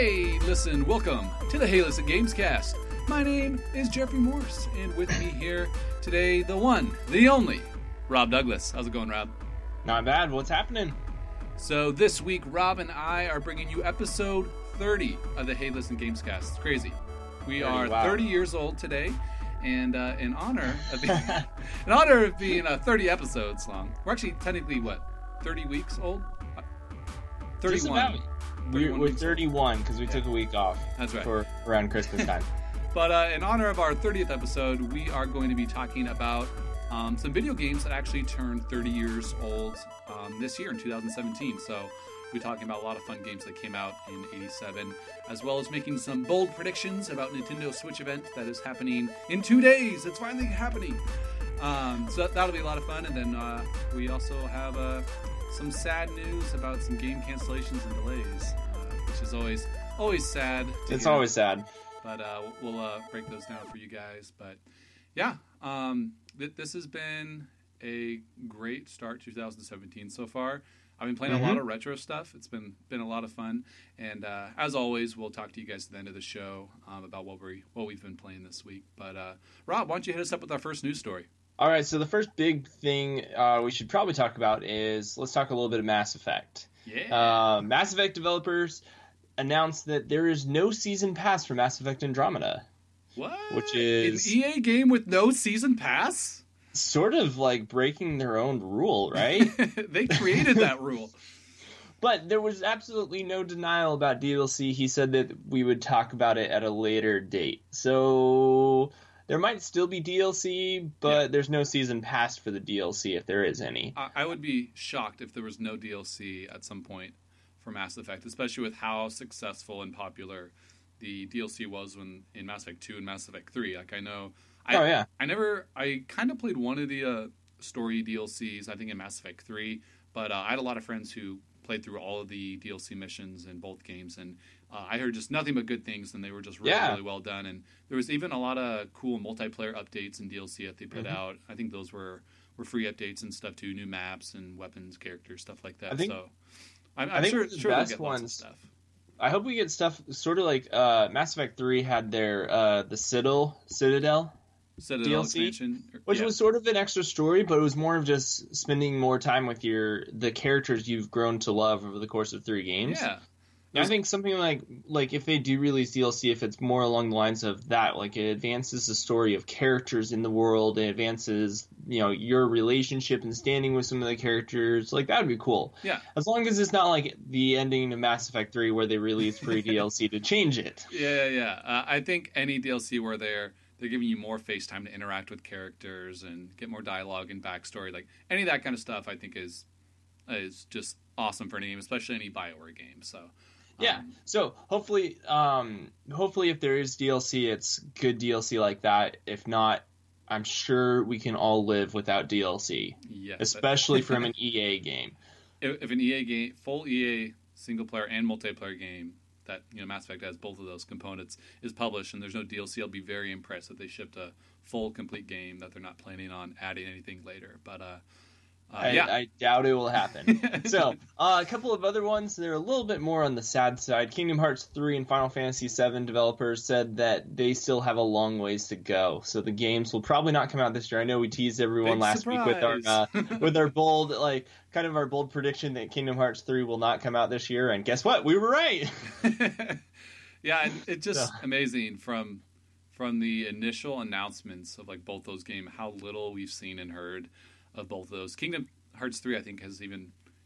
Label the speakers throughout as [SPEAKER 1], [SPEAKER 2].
[SPEAKER 1] Hey, listen, welcome to the Hey Listen Gamescast. My name is Jeffrey Morse, and with me here today, the one, the only, Rob Douglas. How's it going, Rob?
[SPEAKER 2] Not bad. What's happening?
[SPEAKER 1] So this week, Rob and I are bringing you episode 30 of the Hey Listen Gamescast. It's crazy. We
[SPEAKER 2] 30,
[SPEAKER 1] are
[SPEAKER 2] wow.
[SPEAKER 1] 30 years old today, and uh, in honor of being, in honor of being uh, 30 episodes long, we're actually technically what 30 weeks old. Uh,
[SPEAKER 2] Just
[SPEAKER 1] 31.
[SPEAKER 2] About. We're,
[SPEAKER 1] 31
[SPEAKER 2] we're 31 because we took a week off.
[SPEAKER 1] That's right.
[SPEAKER 2] For around Christmas time.
[SPEAKER 1] But uh, in honor of our 30th episode, we are going to be talking about um, some video games that actually turned 30 years old um, this year in 2017. So we're talking about a lot of fun games that came out in 87, as well as making some bold predictions about Nintendo Switch event that is happening in two days. It's finally happening. Um, so that'll be a lot of fun. And then uh, we also have uh, some sad news about some game cancellations and delays, uh, which is always always sad.
[SPEAKER 2] it's
[SPEAKER 1] hear
[SPEAKER 2] always sad.
[SPEAKER 1] but uh, we'll uh, break those down for you guys. But yeah, um, th- this has been a great start 2017 so far. I've been playing a lot of retro stuff. It's been been a lot of fun, and uh, as always, we'll talk to you guys at the end of the show um, about what we what we've been playing this week. But uh, Rob, why don't you hit us up with our first news story?
[SPEAKER 2] All right, so the first big thing uh, we should probably talk about is let's talk a little bit of Mass Effect.
[SPEAKER 1] Yeah,
[SPEAKER 2] Uh, Mass Effect developers announced that there is no season pass for Mass Effect Andromeda.
[SPEAKER 1] what?
[SPEAKER 2] which is-
[SPEAKER 1] an EA game with no season pass?
[SPEAKER 2] Sort of like breaking their own rule, right?
[SPEAKER 1] they created that rule.
[SPEAKER 2] But there was absolutely no denial about DLC. He said that we would talk about it at a later date. So there might still be DLC, but
[SPEAKER 1] Yeah.
[SPEAKER 2] there's no season pass for the DLC if there is any.
[SPEAKER 1] I I would be shocked if there was no DLC at some point for Mass Effect, especially with how successful and popular the DLC was when in Mass Effect 2 and Mass Effect 3. Like I know I
[SPEAKER 2] oh yeah.
[SPEAKER 1] I never I kind of played one of the uh, story DLCs, I think in Mass Effect 3, but uh, I had a lot of friends who played through all of the DLC missions in both games and uh, I heard just nothing but good things, and they were just really,
[SPEAKER 2] Yeah.
[SPEAKER 1] really well done. And there was even a lot of cool multiplayer updates and DLC that they put
[SPEAKER 2] Mhm.
[SPEAKER 1] out. I think those were were free updates and stuff too, new maps and weapons, characters, stuff like that.
[SPEAKER 2] I think-
[SPEAKER 1] so I'm,
[SPEAKER 2] I
[SPEAKER 1] I'm
[SPEAKER 2] think
[SPEAKER 1] sure,
[SPEAKER 2] the
[SPEAKER 1] sure we'll
[SPEAKER 2] best
[SPEAKER 1] get
[SPEAKER 2] ones-
[SPEAKER 1] stuff.
[SPEAKER 2] I hope we get stuff sort of like uh, Mass Effect 3 had their uh, the Citadel Citadel,
[SPEAKER 1] Citadel
[SPEAKER 2] DLC,
[SPEAKER 1] or-
[SPEAKER 2] which
[SPEAKER 1] yeah.
[SPEAKER 2] was sort of an extra story, but it was more of just spending more time with your the characters you've grown to love over the course of three games.
[SPEAKER 1] yeah,
[SPEAKER 2] I think something like like if they do release DLC, if it's more along the lines of that, like it advances the story of characters in the world, it advances you know your relationship and standing with some of the characters, like that would be cool.
[SPEAKER 1] Yeah.
[SPEAKER 2] As long as it's not like the ending of Mass Effect Three where they release free DLC to change it.
[SPEAKER 1] yeah, yeah. yeah. Uh, I think any DLC where they're they're giving you more face time to interact with characters and get more dialogue and backstory, like any of that kind of stuff, I think is is just awesome for any game, especially any Bioware game. So.
[SPEAKER 2] Yeah.
[SPEAKER 1] um,
[SPEAKER 2] So hopefully, um, hopefully if there is DLC, it's good DLC like that. If not, I'm sure we can all live without DLC,
[SPEAKER 1] yes,
[SPEAKER 2] especially from an EA game.
[SPEAKER 1] if, if an EA game, full EA single player and multiplayer game that you know Mass Effect has both of those components is published and there's no DLC, I'll be very impressed that they shipped a full complete game that they're not planning on adding anything later. But uh
[SPEAKER 2] I,
[SPEAKER 1] yeah,
[SPEAKER 2] I doubt it will happen. so, uh, a couple of other ones. They're a little bit more on the sad side. Kingdom Hearts 3 and Final Fantasy 7 developers said that they still have a long ways to go. So the games will probably not come out this year. I know we teased everyone
[SPEAKER 1] Big
[SPEAKER 2] last week with our uh, with our bold like kind of our bold prediction that Kingdom Hearts 3 will not come out this year. And guess what? We were right.
[SPEAKER 1] yeah, and it's just
[SPEAKER 2] So-
[SPEAKER 1] amazing from from the initial announcements of like both those games, how little we've seen and heard of both of those. Kingdom Hearts three, I think, has even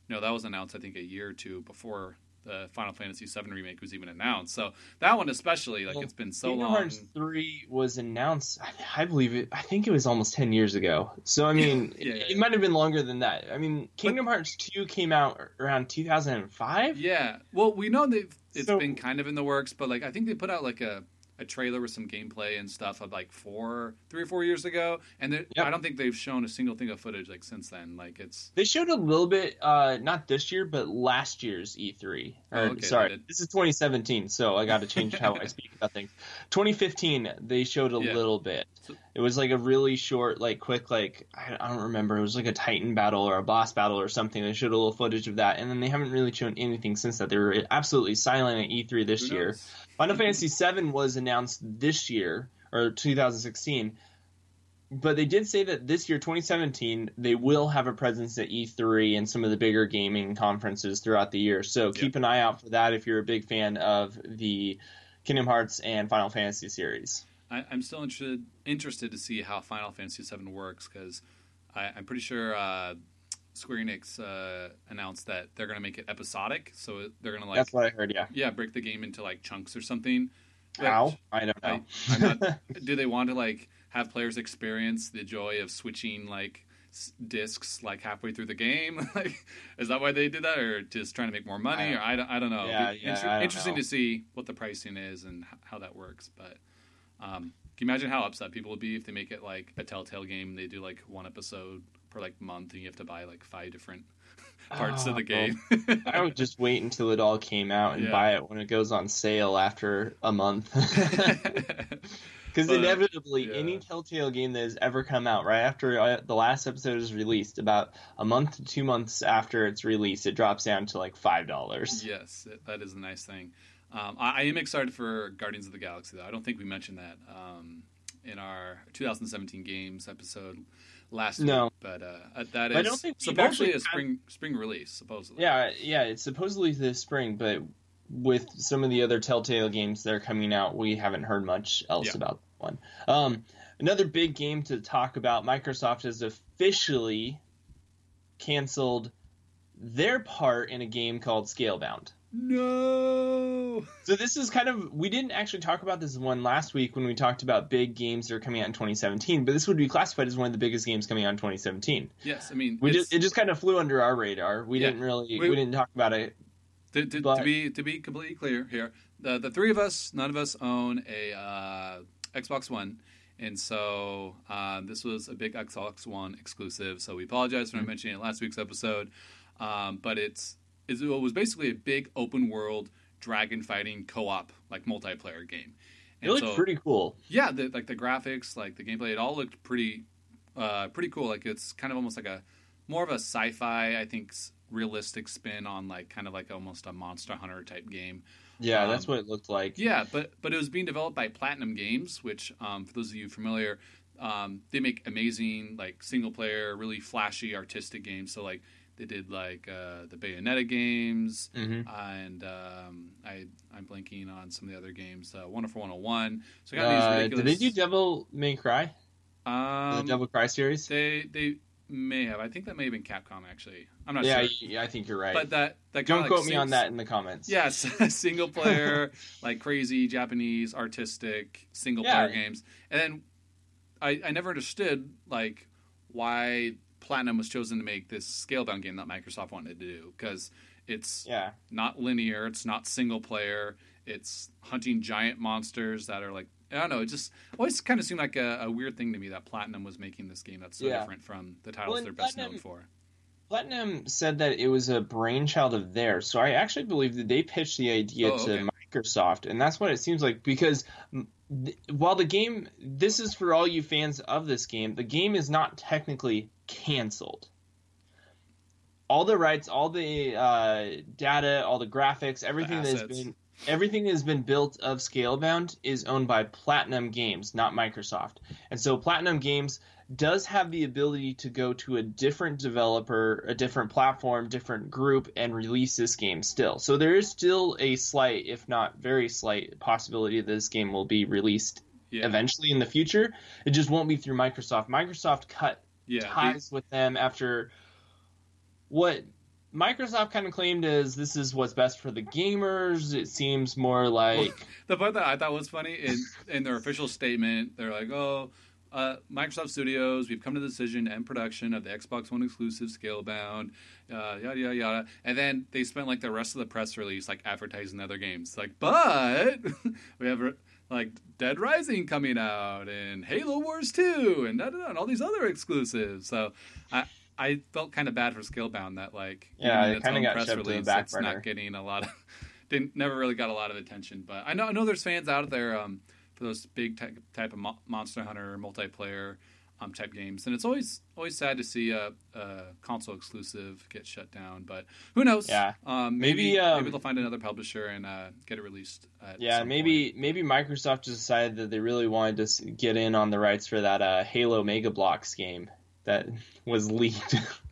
[SPEAKER 1] you know that was announced I think a year or two before the Final Fantasy VII remake was even announced. So that one especially, like
[SPEAKER 2] Well,
[SPEAKER 1] it's been so
[SPEAKER 2] Kingdom
[SPEAKER 1] long.
[SPEAKER 2] Hearts 3 was announced, I- I believe it, I think it was almost 10 years ago. So, I mean,
[SPEAKER 1] Yeah, yeah,
[SPEAKER 2] it,
[SPEAKER 1] yeah.
[SPEAKER 2] might have been longer than that. I mean, Kingdom Hearts 2 came out around 2005?
[SPEAKER 1] Yeah, well, we know they've it's
[SPEAKER 2] So-
[SPEAKER 1] been kind of in the works, but like I think they put out like a a trailer with some gameplay and stuff of like four, three or four years ago, and yep. I don't think they've shown a single thing of footage like since then. Like it's
[SPEAKER 2] they showed a little bit, uh, not this year, but last year's E3. Or, oh, okay, sorry, this is 2017, so I got to change how I speak about things. 2015, they showed a yeah. little bit. It was like a really short, like quick, like I, I don't remember. It was like a Titan battle or a boss battle or something. They showed a little footage of that, and then they haven't really shown anything since that. They were absolutely silent at E3 this year. Final Fantasy VII was announced this year or 2016, but they did say that this year, 2017, they will have a presence at E3 and some of the bigger gaming conferences throughout the year. So keep an eye out for that if you're a big fan of the Kingdom Hearts and Final Fantasy series.
[SPEAKER 1] I, am still interested interested to see how Final Fantasy VII works because I'm pretty sure uh, Square Enix uh, announced that they're going to make it episodic, so they're going to like
[SPEAKER 2] that's what I heard. Yeah,
[SPEAKER 1] yeah, break the game into like chunks or something.
[SPEAKER 2] How I don't know. I,
[SPEAKER 1] not, do they want to like have players experience the joy of switching like discs like halfway through the game? like, is that why they did that, or just trying to make more money? I or I don't, I don't know.
[SPEAKER 2] Yeah, yeah, Inter- don't
[SPEAKER 1] interesting
[SPEAKER 2] know.
[SPEAKER 1] to see what the pricing is and how that works. But um, can you imagine how upset people would be if they make it like a Telltale game? and They do like one episode per like month, and you have to buy like five different parts oh, of the game.
[SPEAKER 2] well, I would just wait until it all came out and yeah. buy it when it goes on sale after a month. Because inevitably, yeah. any Telltale game that has ever come out, right after uh, the last episode is released, about a month to two months after it's released, it drops down to like five dollars.
[SPEAKER 1] Yes, that is a nice thing. Um, I, I, am excited for Guardians of the Galaxy, though. I don't think we mentioned that um, in our 2017 games episode last
[SPEAKER 2] no.
[SPEAKER 1] week, but uh, that is I don't think supposedly a spring had... spring release. Supposedly,
[SPEAKER 2] yeah, yeah, it's supposedly this spring, but with some of the other Telltale games that are coming out, we haven't heard much else yeah. about one. Um, another big game to talk about: Microsoft has officially canceled their part in a game called Scalebound.
[SPEAKER 1] No.
[SPEAKER 2] So this is kind of we didn't actually talk about this one last week when we talked about big games that are coming out in 2017, but this would be classified as one of the biggest games coming out in 2017.
[SPEAKER 1] Yes, I mean
[SPEAKER 2] we just it just kind of flew under our radar. We yeah, didn't really we, we, didn't talk about it.
[SPEAKER 1] To, to, but... to, be to be completely clear here, the the three of us, none of us own a uh, Xbox One. And so uh, this was a big Xbox One exclusive. So we apologize for not mm-hmm. mentioning it last week's episode. Um, but it's is it was basically a big open world dragon fighting co-op like multiplayer game.
[SPEAKER 2] And it looked so, pretty cool.
[SPEAKER 1] Yeah, the, like the graphics, like the gameplay, it all looked pretty, uh, pretty cool. Like it's kind of almost like a more of a sci-fi, I think, realistic spin on like kind of like almost a Monster Hunter type game.
[SPEAKER 2] Yeah, um, that's what it looked like.
[SPEAKER 1] Yeah, but but it was being developed by Platinum Games, which um, for those of you familiar, um, they make amazing like single player, really flashy, artistic games. So like they did like uh, the Bayonetta games,
[SPEAKER 2] mm-hmm.
[SPEAKER 1] and um, I I'm blanking on some of the other games. Uh, Wonderful 101.
[SPEAKER 2] So I got these ridiculous. Uh, did they do Devil May Cry?
[SPEAKER 1] Um,
[SPEAKER 2] the Devil Cry series.
[SPEAKER 1] They they may have. I think that may have been Capcom actually. I'm not
[SPEAKER 2] yeah,
[SPEAKER 1] sure.
[SPEAKER 2] Yeah, I think you're right.
[SPEAKER 1] But that that
[SPEAKER 2] don't
[SPEAKER 1] like
[SPEAKER 2] quote me on that in the comments.
[SPEAKER 1] Yes, single player, like crazy Japanese artistic single player games, and then I I never understood like why Platinum was chosen to make this scalebound game that Microsoft wanted to do because it's
[SPEAKER 2] yeah.
[SPEAKER 1] not linear, it's not single player, it's hunting giant monsters that are like I don't know. It just always kind of seemed like a, a weird thing to me that Platinum was making this game that's so yeah. different from the titles well, they're best Platinum, known for.
[SPEAKER 2] Platinum said that it was a brainchild of theirs, so I actually believe that they pitched the idea oh, okay. to Microsoft, and that's what it seems like because while the game, this is for all you fans of this game, the game is not technically canceled. All the rights, all the uh, data, all the graphics, everything that has been everything that has been built of Scalebound is owned by Platinum Games, not Microsoft. And so Platinum Games does have the ability to go to a different developer, a different platform, different group, and release this game still. So there is still a slight, if not very slight, possibility that this game will be released yeah. eventually in the future. It just won't be through Microsoft. Microsoft cut yeah, ties they... with them after what Microsoft kind of claimed as this is what's best for the gamers. It seems more like
[SPEAKER 1] the part that I thought was funny in in their official statement. They're like, "Oh, uh, Microsoft Studios, we've come to the decision to end production of the Xbox One exclusive Scalebound, uh, yada yada yada. And then they spent like the rest of the press release like advertising other games. Like, but we have like Dead Rising coming out and Halo Wars 2 and, da, da, da, and all these other exclusives. So I I felt kind of bad for Scalebound that like
[SPEAKER 2] Yeah, it
[SPEAKER 1] its
[SPEAKER 2] kinda got
[SPEAKER 1] press
[SPEAKER 2] shoved to the
[SPEAKER 1] release,
[SPEAKER 2] back
[SPEAKER 1] it's
[SPEAKER 2] burner.
[SPEAKER 1] not getting a lot of didn't never really got a lot of attention. But I know I know there's fans out there um, for those big type, type of Mo- Monster Hunter multiplayer um, type games, and it's always always sad to see a, a console exclusive get shut down. But who knows?
[SPEAKER 2] Yeah.
[SPEAKER 1] um, maybe
[SPEAKER 2] Maybe, um,
[SPEAKER 1] maybe they'll find another publisher and uh, get it released. At
[SPEAKER 2] Yeah, maybe maybe Microsoft just decided that they really wanted to get in on the rights for that uh, Halo Mega Bloks game that was leaked.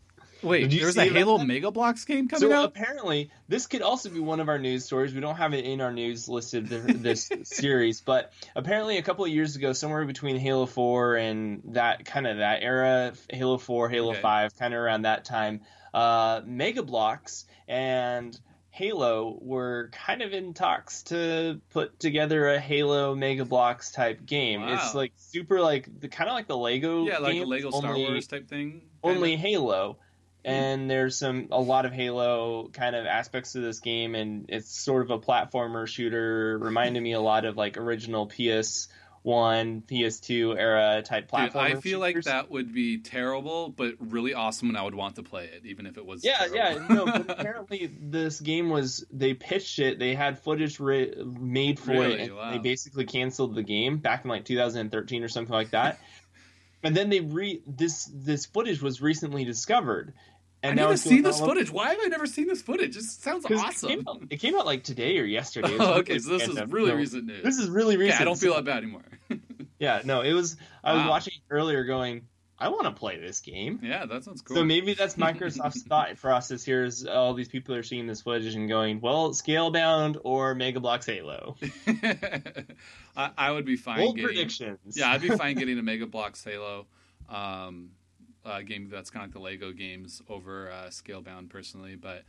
[SPEAKER 1] Wait, there's a Halo
[SPEAKER 2] that?
[SPEAKER 1] Mega Bloks game coming
[SPEAKER 2] so
[SPEAKER 1] out.
[SPEAKER 2] apparently, this could also be one of our news stories. We don't have it in our news listed this series, but apparently, a couple of years ago, somewhere between Halo Four and that kind of that era, Halo Four, Halo
[SPEAKER 1] Okay.
[SPEAKER 2] Five, kind of around that time, uh, Mega Bloks and Halo were kind of in talks to put together a Halo Mega Bloks type game. It's like super like the kind of like the Lego
[SPEAKER 1] yeah, like
[SPEAKER 2] games,
[SPEAKER 1] Lego Star
[SPEAKER 2] only-
[SPEAKER 1] Wars type thing.
[SPEAKER 2] only? Halo. Mm-hmm. And there's some a lot of Halo kind of aspects to this game, and it's sort of a platformer shooter. reminding me a lot of like original PS1, PS2 era type
[SPEAKER 1] Dude,
[SPEAKER 2] platformer.
[SPEAKER 1] I feel like that would be terrible, but really awesome, and I would want to play it, even if it was.
[SPEAKER 2] Yeah,
[SPEAKER 1] terrible.
[SPEAKER 2] yeah, no. But apparently, this game was they pitched it. They had footage re- made for
[SPEAKER 1] Really?
[SPEAKER 2] it, and
[SPEAKER 1] Wow.
[SPEAKER 2] they basically canceled the game back in like 2013 or something like that. and then they re this this footage was recently discovered,
[SPEAKER 1] I
[SPEAKER 2] and
[SPEAKER 1] need
[SPEAKER 2] now
[SPEAKER 1] to see this
[SPEAKER 2] all
[SPEAKER 1] footage. Why have I never seen this footage? It sounds awesome.
[SPEAKER 2] It came, out, it came out like today or yesterday.
[SPEAKER 1] Oh, okay, so this is really
[SPEAKER 2] No,
[SPEAKER 1] recent news.
[SPEAKER 2] This is really
[SPEAKER 1] okay,
[SPEAKER 2] recent.
[SPEAKER 1] I don't feel that bad anymore.
[SPEAKER 2] Yeah, no, it was. I was
[SPEAKER 1] Wow.
[SPEAKER 2] watching earlier, going, I want to play this game.
[SPEAKER 1] yeah, that sounds cool.
[SPEAKER 2] So maybe that's Microsoft's thought process here is all these people are seeing this footage and going, well, Scalebound or Mega Bloks Halo.
[SPEAKER 1] I, I would be fine
[SPEAKER 2] Bold
[SPEAKER 1] getting.
[SPEAKER 2] predictions.
[SPEAKER 1] Yeah, I'd be fine getting a Mega Bloks Halo um, uh, game that's kind of like the Lego games over uh, Scalebound personally. But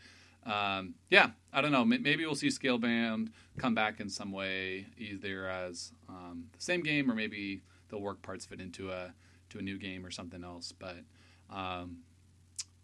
[SPEAKER 1] um, yeah, I don't know. Maybe we'll see Scalebound come back in some way, either as um, the same game or maybe they'll work parts of it into a to a new game or something else. But um,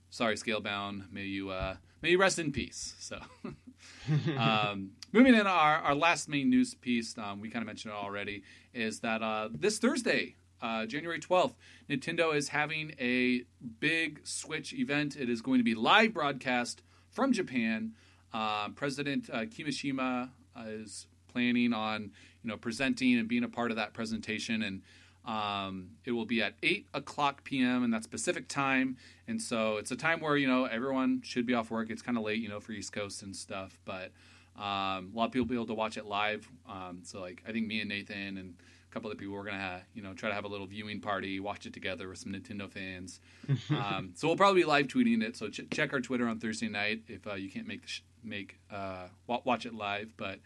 [SPEAKER 1] sorry, Scalebound. May you uh, may you rest in peace. So. um, moving in, our, our last main news piece, um, we kind of mentioned it already, is that uh, this Thursday, uh, January 12th, Nintendo is having a big Switch event. It is going to be live broadcast from Japan. Uh, President uh, Kimishima uh, is planning on you know presenting and being a part of that presentation and um, it will be at 8 o'clock p.m. and that's Pacific time. And so it's a time where, you know, everyone should be off work. It's kind of late, you know, for East Coast and stuff. But um, a lot of people will be able to watch it live. Um, so, like, I think me and Nathan and a couple of people, we're going to, you know, try to have a little viewing party, watch it together with some Nintendo fans. um, so we'll probably be live tweeting it. So ch- check our Twitter on Thursday night if uh, you can't make the sh- make uh, wa- watch it live. But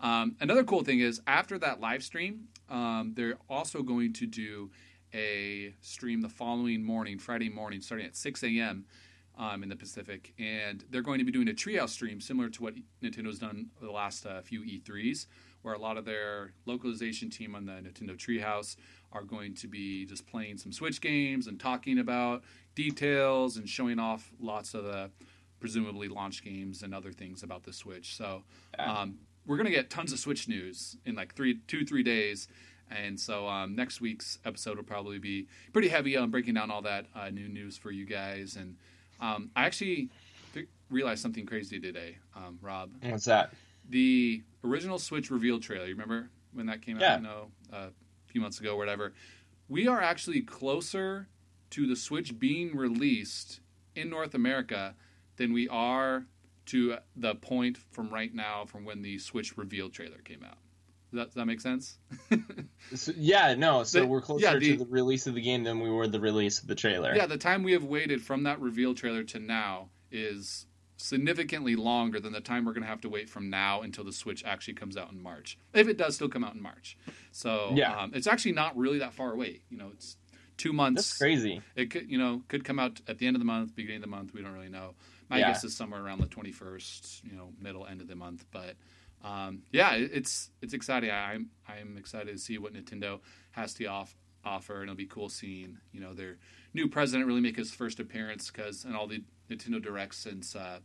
[SPEAKER 1] um, another cool thing is after that live stream, um, they're also going to do a stream the following morning, Friday morning, starting at 6 a.m. Um, in the Pacific, and they're going to be doing a treehouse stream similar to what Nintendo's done the last uh, few E3s, where a lot of their localization team on the Nintendo Treehouse are going to be just playing some Switch games and talking about details and showing off lots of the presumably launch games and other things about the Switch. So um, we're gonna get tons of Switch news in like three, two, three days. And so um, next week's episode will probably be pretty heavy on breaking down all that uh, new news for you guys. And um, I actually realized something crazy today, um, Rob.
[SPEAKER 2] What's that?
[SPEAKER 1] The original Switch reveal trailer. You remember when that came out?
[SPEAKER 2] Yeah.
[SPEAKER 1] You know, uh, a few months ago, or whatever. We are actually closer to the Switch being released in North America than we are to the point from right now from when the Switch reveal trailer came out. Does that, does that make sense?
[SPEAKER 2] So, yeah, no. So
[SPEAKER 1] The-
[SPEAKER 2] we're closer
[SPEAKER 1] yeah, the-
[SPEAKER 2] to the release of the game than we were the release of the trailer.
[SPEAKER 1] Yeah, the time we have waited from that reveal trailer to now is significantly longer than the time we're going to have to wait from now until the Switch actually comes out in March. If it does still come out in March. So
[SPEAKER 2] Yeah.
[SPEAKER 1] um, it's actually not really that far away. You know, it's two months.
[SPEAKER 2] That's crazy.
[SPEAKER 1] It could, you know, could come out at the end of the month, beginning of the month. We don't really know. My
[SPEAKER 2] Yeah.
[SPEAKER 1] guess is somewhere around the twenty first, you know, middle end of the month. But um, yeah, it's it's exciting. I, I'm I'm excited to see what Nintendo has to off, offer, and it'll be cool seeing you know their new president really make his first appearance because and all the Nintendo Direct since uh,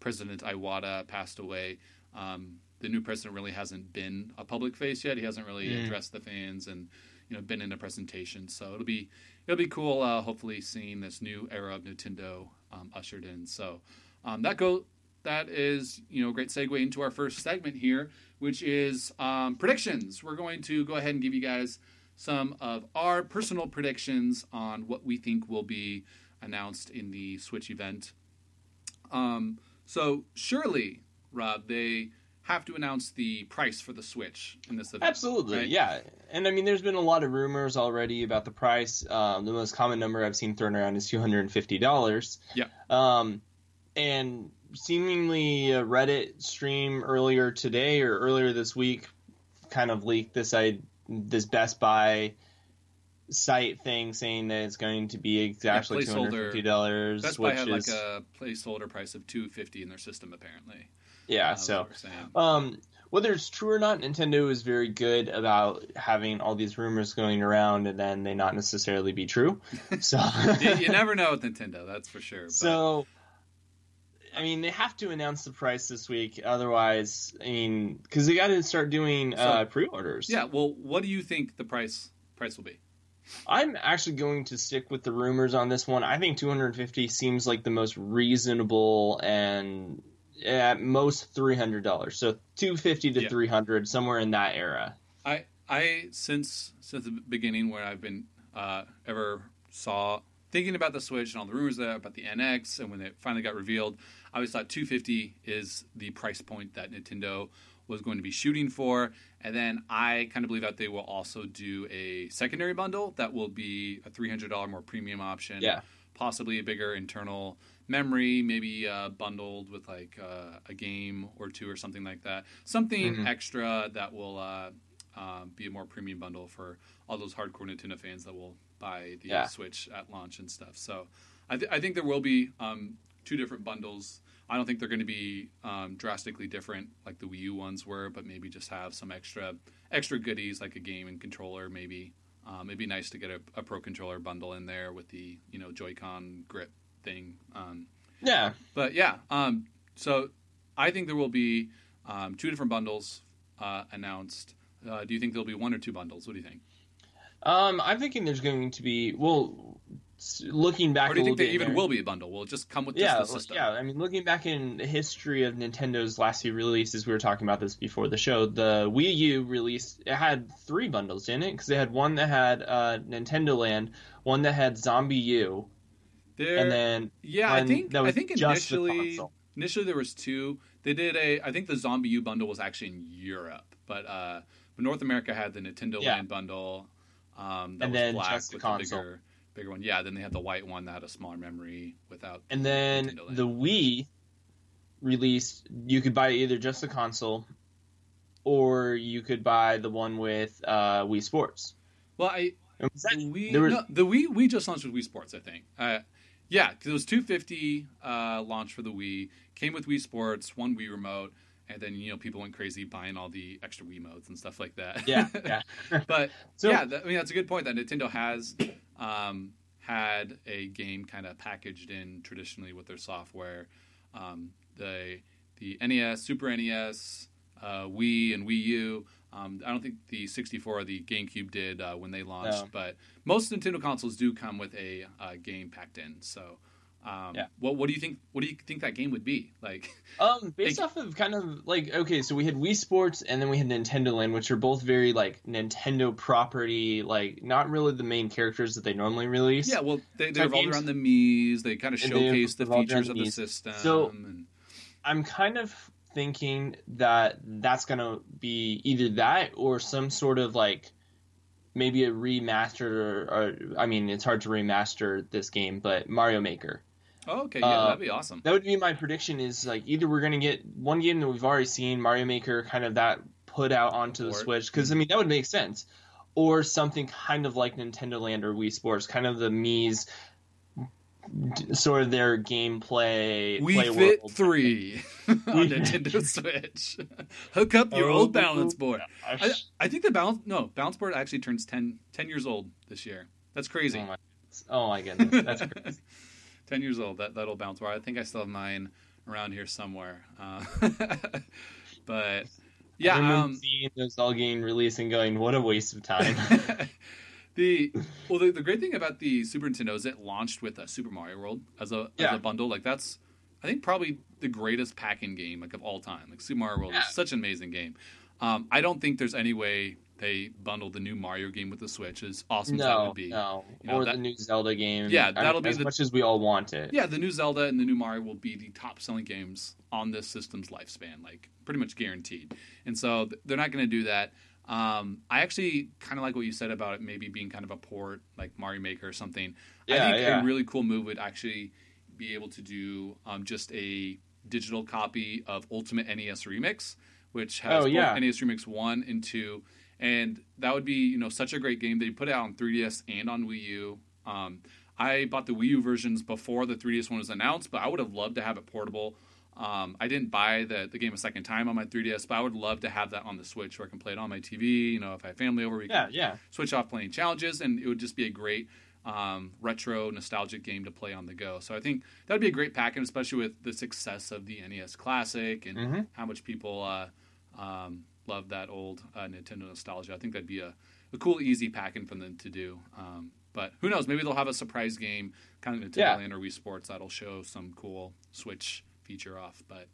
[SPEAKER 1] President Iwata passed away. Um, the new president really hasn't been a public face yet. He hasn't really
[SPEAKER 2] Mm.
[SPEAKER 1] addressed the fans and you know been in a presentation. So it'll be it'll be cool. Uh, hopefully, seeing this new era of Nintendo um, ushered in. So um, that go that is you know a great segue into our first segment here, which is um, predictions. We're going to go ahead and give you guys some of our personal predictions on what we think will be announced in the Switch event. Um, so surely, Rob, they have to announce the price for the Switch in this event.
[SPEAKER 2] Absolutely,
[SPEAKER 1] right?
[SPEAKER 2] yeah. And I mean, there's been a lot of rumors already about the price. Um, the most common number I've seen thrown around is two hundred and fifty dollars.
[SPEAKER 1] Yeah.
[SPEAKER 2] Um, and seemingly a Reddit stream earlier today or earlier this week kind of leaked this I this Best Buy site thing saying that it's going to be exactly two
[SPEAKER 1] placeholder.
[SPEAKER 2] hundred fifty dollars,
[SPEAKER 1] Best Buy had
[SPEAKER 2] is
[SPEAKER 1] like a placeholder price of two fifty in their system, apparently.
[SPEAKER 2] yeah.
[SPEAKER 1] Uh,
[SPEAKER 2] so
[SPEAKER 1] what we're saying.
[SPEAKER 2] Um, whether it's true or not, Nintendo is very good about having all these rumors going around and then they not necessarily be true. So,
[SPEAKER 1] you, never know with Nintendo, that's for sure. But,
[SPEAKER 2] so I mean, they have to announce the price this week, otherwise, I mean, because they got to start doing uh, pre-orders.
[SPEAKER 1] yeah, well, what do you think the price price will be?
[SPEAKER 2] I'm actually going to stick with the rumors on this one. I think 250 seems like the most reasonable and at most $300. So 250 to
[SPEAKER 1] Yeah.
[SPEAKER 2] 300, somewhere in that era.
[SPEAKER 1] I I since since the beginning where I've been uh, ever saw thinking about the Switch and all the rumors there about the NX and when it finally got revealed, I always thought 250 is the price point that Nintendo was going to be shooting for, and then I kind of believe that they will also do a secondary bundle that will be a $300 more premium option,
[SPEAKER 2] Yeah.
[SPEAKER 1] possibly a bigger internal memory, maybe uh, bundled with like uh, a game or two or something like that. Something
[SPEAKER 2] Mhm.
[SPEAKER 1] extra that will uh, um, be a more premium bundle for all those hardcore Nintendo fans that will buy the
[SPEAKER 2] Yeah.
[SPEAKER 1] Switch at launch and stuff. So I, th- I think there will be um, two different bundles. I don't think they're going to be um, drastically different like the Wii U ones were, but maybe just have some extra extra goodies like a game and controller. Maybe um, it'd be nice to get a, a Pro controller bundle in there with the you know Joy-Con grip thing. Um,
[SPEAKER 2] Yeah.
[SPEAKER 1] but yeah, um, so I think there will be um, two different bundles uh, announced. Uh, do you think there'll be one or two bundles? What do you think?
[SPEAKER 2] Um, I'm thinking there's going to be well, looking back
[SPEAKER 1] Or do you think
[SPEAKER 2] they
[SPEAKER 1] even
[SPEAKER 2] there-
[SPEAKER 1] will be a bundle? Will it just come with just
[SPEAKER 2] yeah,
[SPEAKER 1] the system?
[SPEAKER 2] yeah. I mean, looking back in the history of Nintendo's last few releases, we were talking about this before the show. The Wii U release it had three bundles, didn't it? Because they had one that had uh, Nintendo Land, one that had ZombiU,
[SPEAKER 1] There,
[SPEAKER 2] and then
[SPEAKER 1] yeah, I think I think
[SPEAKER 2] just the
[SPEAKER 1] initially initially there was two. They did a I think the ZombiU bundle was actually in Europe, but uh, but North America had the Nintendo
[SPEAKER 2] Yeah.
[SPEAKER 1] Land bundle. Um, that
[SPEAKER 2] And
[SPEAKER 1] was
[SPEAKER 2] then
[SPEAKER 1] black
[SPEAKER 2] just the
[SPEAKER 1] with
[SPEAKER 2] console.
[SPEAKER 1] the bigger bigger one. Yeah, then they had the white one that had a smaller memory without.
[SPEAKER 2] and then the Wii released. You could buy either just the console, or you could buy the one with uh, Wii Sports.
[SPEAKER 1] Well, I
[SPEAKER 2] that-
[SPEAKER 1] The Wii, no, the Wii, we just launched with Wii Sports, I think. Uh, yeah, 'cause it was 250 uh, launch for the Wii. Came with Wii Sports, one Wii remote, and then you know people went crazy buying all the extra Wii modes and stuff like that.
[SPEAKER 2] yeah, yeah.
[SPEAKER 1] but
[SPEAKER 2] So-
[SPEAKER 1] yeah, that, I mean that's a good point that Nintendo has um, had a game kind of packaged in traditionally with their software. Um, the the NES, Super NES, uh, Wii, and Wii U. Um, I don't think the 64 or the GameCube did uh, when they launched,
[SPEAKER 2] No.
[SPEAKER 1] but most Nintendo consoles do come with a uh, game packed in. So, um,
[SPEAKER 2] Yeah.
[SPEAKER 1] what what do you think? What do you think that game would be like?
[SPEAKER 2] Um, based
[SPEAKER 1] Like-
[SPEAKER 2] off of kind of like okay, so we had Wii Sports and then we had Nintendo Land, which are both very like Nintendo property, like not really the main characters that they normally release.
[SPEAKER 1] Yeah, well, they, they revolve around the Mii's. They kind of showcase the features
[SPEAKER 2] the
[SPEAKER 1] of the system.
[SPEAKER 2] So-
[SPEAKER 1] and,
[SPEAKER 2] I'm kind of thinking that that's gonna be either that or some sort of like maybe a remastered or, or I mean it's hard to remaster this game, but Mario Maker.
[SPEAKER 1] Oh, okay, yeah,
[SPEAKER 2] uh,
[SPEAKER 1] that'd be awesome.
[SPEAKER 2] That would be my prediction. Is like either we're gonna get one game that we've already seen, Mario Maker, kind of that put out onto the. Switch, because I mean that would make sense, or something kind of like Nintendo Land or Wii Sports, kind of the Mii's sort of their gameplay.
[SPEAKER 1] We
[SPEAKER 2] play
[SPEAKER 1] Fit
[SPEAKER 2] world.
[SPEAKER 1] 3 on Nintendo Switch. Hook up your
[SPEAKER 2] Oh,
[SPEAKER 1] old balance board. I. I think the balance no balance board actually turns 10, 10 years old this year. That's crazy.
[SPEAKER 2] Oh my, oh my goodness, that's crazy.
[SPEAKER 1] Ten years old. That that old balance board. I think I still have mine around here somewhere. Uh, but Yeah,
[SPEAKER 2] I remember
[SPEAKER 1] um,
[SPEAKER 2] seeing the Zelda game release and going, "What a waste of time."
[SPEAKER 1] the well, the, the great thing about the Super Nintendo is it launched with a Super Mario World as a
[SPEAKER 2] Yeah.
[SPEAKER 1] as a bundle. Like that's, I think probably the greatest pack-in game like of all time. Like Super Mario World
[SPEAKER 2] Yeah.
[SPEAKER 1] is such an amazing game. Um, I don't think there's any way they bundled the new Mario game with the Switch. As awesome as that
[SPEAKER 2] no,
[SPEAKER 1] would be.
[SPEAKER 2] no,
[SPEAKER 1] You know,
[SPEAKER 2] or
[SPEAKER 1] that-
[SPEAKER 2] the new Zelda game.
[SPEAKER 1] Yeah,
[SPEAKER 2] I mean,
[SPEAKER 1] that'll be
[SPEAKER 2] as
[SPEAKER 1] the-
[SPEAKER 2] much as we all want it.
[SPEAKER 1] Yeah, the new Zelda and the new Mario will be the top selling games on this system's lifespan, like pretty much guaranteed. And so th- they're not going to do that. Um, I actually kind of like what you said about it maybe being kind of a port, like Mario Maker or something. I
[SPEAKER 2] Yeah,
[SPEAKER 1] think
[SPEAKER 2] yeah.
[SPEAKER 1] a really cool move would actually be able to do um, just a digital copy of Ultimate NES Remix, which has
[SPEAKER 2] Oh, yeah.
[SPEAKER 1] NES Remix 1 and 2. And that would be, you know, such a great game. They put it out on 3DS and on Wii U. Um, I bought the Wii U versions before the 3DS one was announced, but I would have loved to have it portable. Um, I didn't buy the, the game a second time on my 3DS, but I would love to have that on the Switch where I can play it on my TV. You know, if I have family over, we
[SPEAKER 2] yeah,
[SPEAKER 1] can
[SPEAKER 2] yeah.
[SPEAKER 1] switch off playing challenges, and it would just be a great um, retro nostalgic game to play on the go. So I think that would be a great package, especially with the success of the NES Classic and
[SPEAKER 2] Mhm.
[SPEAKER 1] how much people uh, um, love that old uh, Nintendo nostalgia. I think that'd be a, a cool, easy packing for them to do. Um, but who knows? Maybe they'll have a surprise game, kind of Nintendo
[SPEAKER 2] Yeah.
[SPEAKER 1] Land or Wii Sports, that'll show some cool Switch feature off. But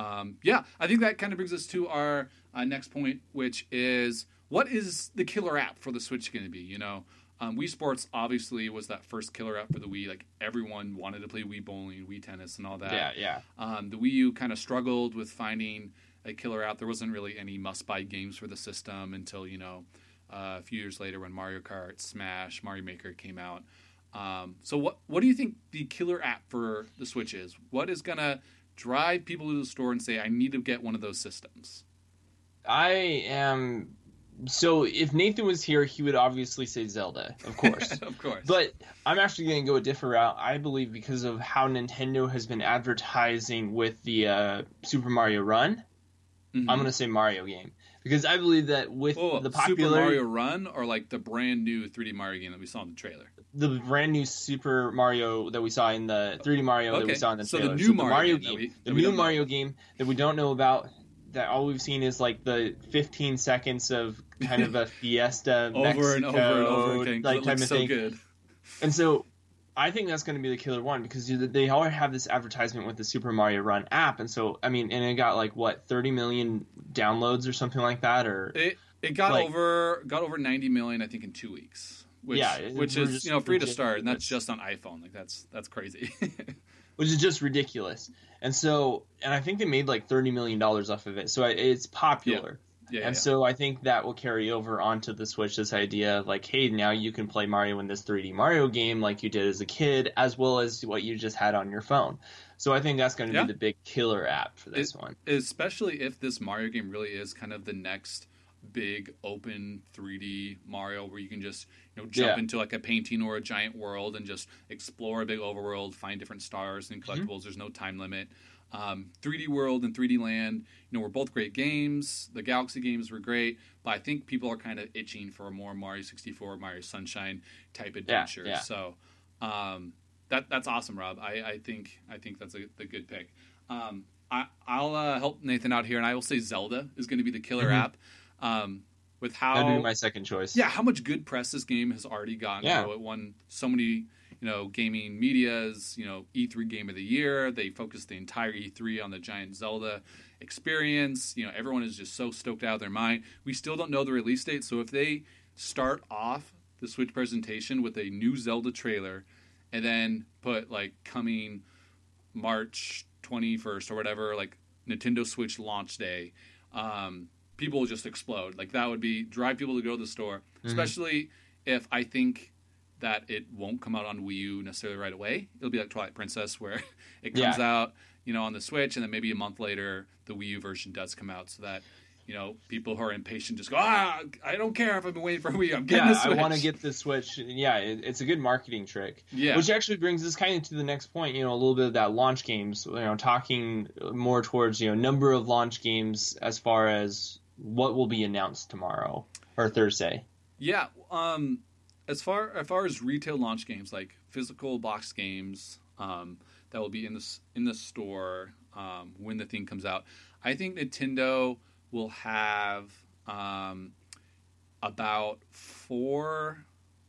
[SPEAKER 1] um, yeah, I think that kind of brings us to our uh, next point, which is what is the killer app for the Switch going to be? You know, um, Wii Sports obviously was that first killer app for the Wii. Like everyone wanted to play Wii bowling, Wii tennis, and all that.
[SPEAKER 2] Yeah, yeah.
[SPEAKER 1] Um, the Wii U kind of struggled with finding a killer app. There wasn't really any must-buy games for the system until you know uh, a few years later when Mario Kart, Smash, Mario Maker came out. Um, so what what do you think the killer app for the Switch is? What is gonna drive people to the store and say I need to get one of those systems?
[SPEAKER 2] I am. So if Nathan was here, he would obviously say Zelda, of course.
[SPEAKER 1] of course.
[SPEAKER 2] But I'm actually going to go a different route. I believe because of how Nintendo has been advertising with the uh, Super Mario Run,
[SPEAKER 1] Mhm.
[SPEAKER 2] I'm going to say Mario game because I believe that with
[SPEAKER 1] Oh,
[SPEAKER 2] the
[SPEAKER 1] Super
[SPEAKER 2] popular,
[SPEAKER 1] Mario Run or like the brand new 3D Mario game that we saw in the trailer.
[SPEAKER 2] the brand new Super Mario that we saw in the 3D Mario that we saw in the
[SPEAKER 1] so the
[SPEAKER 2] trailer,
[SPEAKER 1] new Mario game that
[SPEAKER 2] game,
[SPEAKER 1] we-
[SPEAKER 2] the new
[SPEAKER 1] don't know.
[SPEAKER 2] Mario game that we don't know about. That all we've seen is like the 15 seconds of kind of a Fiesta
[SPEAKER 1] Over and over and over
[SPEAKER 2] Mexico,
[SPEAKER 1] again.
[SPEAKER 2] like type of
[SPEAKER 1] so
[SPEAKER 2] thing.
[SPEAKER 1] good.
[SPEAKER 2] And so I think that's going to be the killer one because they already have this advertisement with the Super Mario Run app. And so, I mean, and it got like what, 30 million downloads or something like that? Or,
[SPEAKER 1] It it got
[SPEAKER 2] Like-
[SPEAKER 1] over got over 90 million I think in 2 weeks. Which
[SPEAKER 2] Yeah, it-
[SPEAKER 1] which is, you know, free to start and that's just on iPhone. Like that's that's crazy.
[SPEAKER 2] which is just ridiculous. And so, and I think they made like $30 million off of it. So it's popular.
[SPEAKER 1] Yeah,
[SPEAKER 2] and
[SPEAKER 1] yeah.
[SPEAKER 2] so I think that will carry over onto the Switch this idea of like, hey, now you can play Mario in this 3D Mario game like you did as a kid, as well as what you just had on your phone. So I think that's going to
[SPEAKER 1] Yeah.
[SPEAKER 2] be the big killer app for this one.
[SPEAKER 1] especially if this Mario game really is kind of the next big open 3D Mario where you can just you know jump
[SPEAKER 2] Yeah.
[SPEAKER 1] into like a painting or a giant world and just explore a big overworld, find different stars and
[SPEAKER 2] Mm-hmm.
[SPEAKER 1] collectibles. There's no time limit. Um, 3D World and 3D Land, you know, were both great games. The Galaxy games were great, but I think people are kind of itching for a more Mario 64, Mario Sunshine type adventure.
[SPEAKER 2] yeah.
[SPEAKER 1] So um, that that's awesome, Rob. I, I think I think that's a, a good pick. Um, I, I'll uh, help Nathan out here, and I will say Zelda is going to be the killer
[SPEAKER 2] Mhm.
[SPEAKER 1] app. Um, with how
[SPEAKER 2] That'd be my second choice.
[SPEAKER 1] yeah, how much good press this game has already gotten.
[SPEAKER 2] Yeah.
[SPEAKER 1] It won so many, you know, gaming media's, you know, E3 game of the year. They focused the entire E3 on the giant Zelda experience. You know, everyone is just so stoked out of their mind. We still don't know the release date, so if they start off the Switch presentation with a new Zelda trailer and then put like coming March 21st or whatever, like Nintendo Switch launch day, um, people will just explode. Like that would be drive people to go to the store,
[SPEAKER 2] Mm-hmm.
[SPEAKER 1] especially if I think that it won't come out on Wii U necessarily right away. It'll be like Twilight Princess, where it comes
[SPEAKER 2] Yeah.
[SPEAKER 1] out, you know, on the Switch, and then maybe a month later the Wii U version does come out, so that you know people who are impatient just go, ah, I don't care if I've been waiting for Wii. U. I'm getting
[SPEAKER 2] yeah, I want to get the Switch. Yeah, it, it's a good marketing trick.
[SPEAKER 1] Yeah.
[SPEAKER 2] Which actually brings us kind of to the next point. You know, a little bit of that launch games. You know, talking more towards you know number of launch games as far as what will be announced tomorrow or Thursday.
[SPEAKER 1] Yeah, um, as far as far as retail launch games like physical box games um, that will be in the in the store um, when the thing comes out, I think Nintendo will have um, about four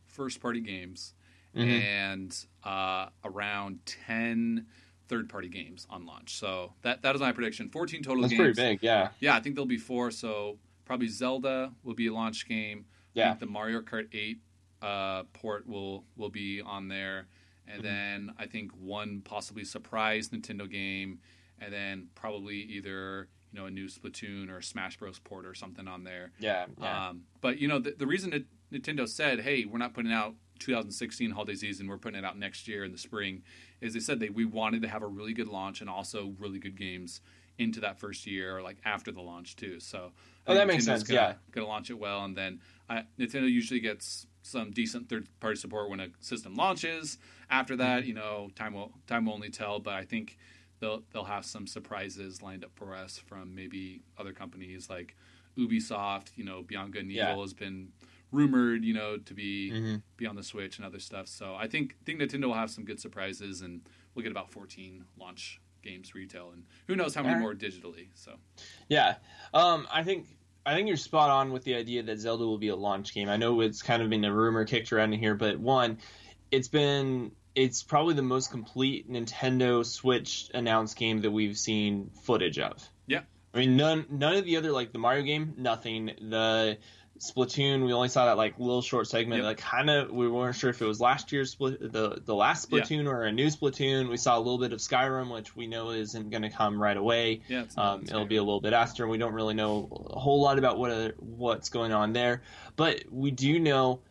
[SPEAKER 1] first party games
[SPEAKER 2] Mhm.
[SPEAKER 1] and uh, around 10 third party games on launch. So that that is my prediction. 14 total
[SPEAKER 2] That's
[SPEAKER 1] games.
[SPEAKER 2] pretty big. Yeah.
[SPEAKER 1] Yeah, I think there'll be four. So probably Zelda will be a launch game.
[SPEAKER 2] Yeah.
[SPEAKER 1] the Mario Kart 8 uh, port will will be on there, and
[SPEAKER 2] Mhm.
[SPEAKER 1] then I think one possibly surprise Nintendo game, and then probably either you know a new Splatoon or Smash Bros port or something on there.
[SPEAKER 2] Yeah. Yeah.
[SPEAKER 1] Um, but you know the, the reason that Nintendo said, "Hey, we're not putting out 2016 holiday season. We're putting it out next year in the spring," is they said they we wanted to have a really good launch and also really good games into that first year or like after the launch too. So
[SPEAKER 2] Oh, that
[SPEAKER 1] think
[SPEAKER 2] makes
[SPEAKER 1] Nintendo's
[SPEAKER 2] sense,
[SPEAKER 1] Gonna,
[SPEAKER 2] yeah.
[SPEAKER 1] gonna launch it well, and then uh, Nintendo usually gets some decent third party support when a system launches. After that,
[SPEAKER 2] Mm-hmm.
[SPEAKER 1] you know, time will time will only tell. But I think they'll they'll have some surprises lined up for us from maybe other companies like Ubisoft. You know, Beyond Good and Evil
[SPEAKER 2] Yeah.
[SPEAKER 1] has been rumored, you know, to be
[SPEAKER 2] Mhm.
[SPEAKER 1] be on the Switch and other stuff. So I think think Nintendo will have some good surprises, and we'll get about 14 launch games retail, and who knows how many more digitally. So
[SPEAKER 2] Yeah, um, I think I think you're spot on with the idea that Zelda will be a launch game. I know it's kind of been a rumor kicked around in here, but one, it's been it's probably the most complete Nintendo Switch announced game that we've seen footage of.
[SPEAKER 1] Yeah.
[SPEAKER 2] I mean none none of the other like the Mario game, nothing. The Splatoon, we only saw that like little short segment.
[SPEAKER 1] Yep.
[SPEAKER 2] Like kind of, we weren't sure if it was last year's split, the the last
[SPEAKER 1] Yeah.
[SPEAKER 2] Splatoon or a new Splatoon. We saw a little bit of Skyrim, which we know isn't going to come right away.
[SPEAKER 1] yeah,
[SPEAKER 2] Um, it'll be a little bit after. We don't really know a whole lot about what what's going on there, but we do know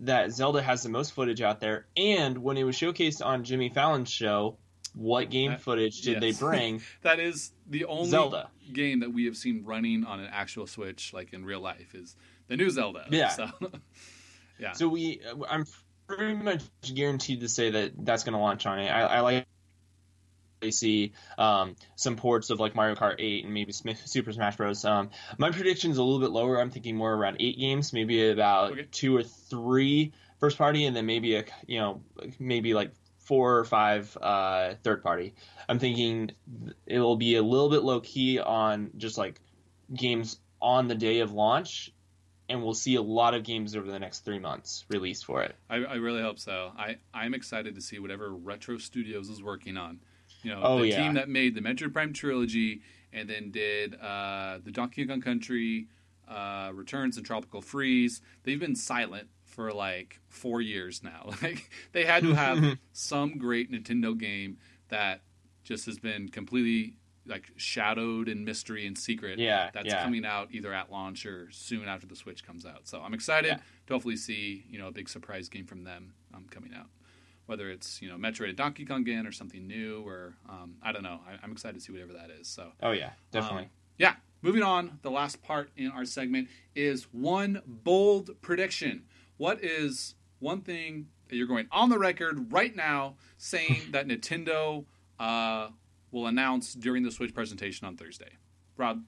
[SPEAKER 2] that Zelda has the most footage out there. And when it was showcased on Jimmy Fallon's show, what game
[SPEAKER 1] That-
[SPEAKER 2] footage did
[SPEAKER 1] yes.
[SPEAKER 2] they bring?
[SPEAKER 1] that is the only
[SPEAKER 2] Zelda.
[SPEAKER 1] game that we have seen running on an actual Switch, like in real life, is the new Zelda.
[SPEAKER 2] Yeah.
[SPEAKER 1] So, yeah.
[SPEAKER 2] So we, I'm pretty much guaranteed to say that that's going to launch on it. I, I like. to see um, some ports of like Mario Kart 8 and maybe Super Smash Bros. Um, my prediction's a little bit lower. I'm thinking more around eight games, maybe about
[SPEAKER 1] Okay.
[SPEAKER 2] two or three first party, and then maybe a you know maybe like four or five uh, third party. I'm thinking it'll be a little bit low key on just like games on the day of launch, and we'll see a lot of games over the next three months released for it.
[SPEAKER 1] I, I really hope so. I, I'm excited to see whatever Retro Studios is working on. You know,
[SPEAKER 2] Oh,
[SPEAKER 1] the
[SPEAKER 2] yeah.
[SPEAKER 1] team that made the Metroid Prime trilogy and then did uh, the Donkey Kong Country, uh, Returns, and Tropical Freeze. They've been silent for like four years now. Like they had to have some great Nintendo game that just has been completely like shadowed in mystery and secret.
[SPEAKER 2] Yeah,
[SPEAKER 1] that's
[SPEAKER 2] yeah.
[SPEAKER 1] coming out either at launch or soon after the Switch comes out. So I'm excited
[SPEAKER 2] Yeah.
[SPEAKER 1] to hopefully see you know a big surprise game from them um, coming out. Whether it's you know Metroid and Donkey Kong again or something new or um, I don't know. I, I'm excited to see whatever that is. So
[SPEAKER 2] Oh yeah, definitely.
[SPEAKER 1] um, yeah. Moving on, the last part in our segment is one bold prediction. What is one thing that you're going on the record right now saying that Nintendo uh, will announce during the Switch presentation on Thursday? Rob,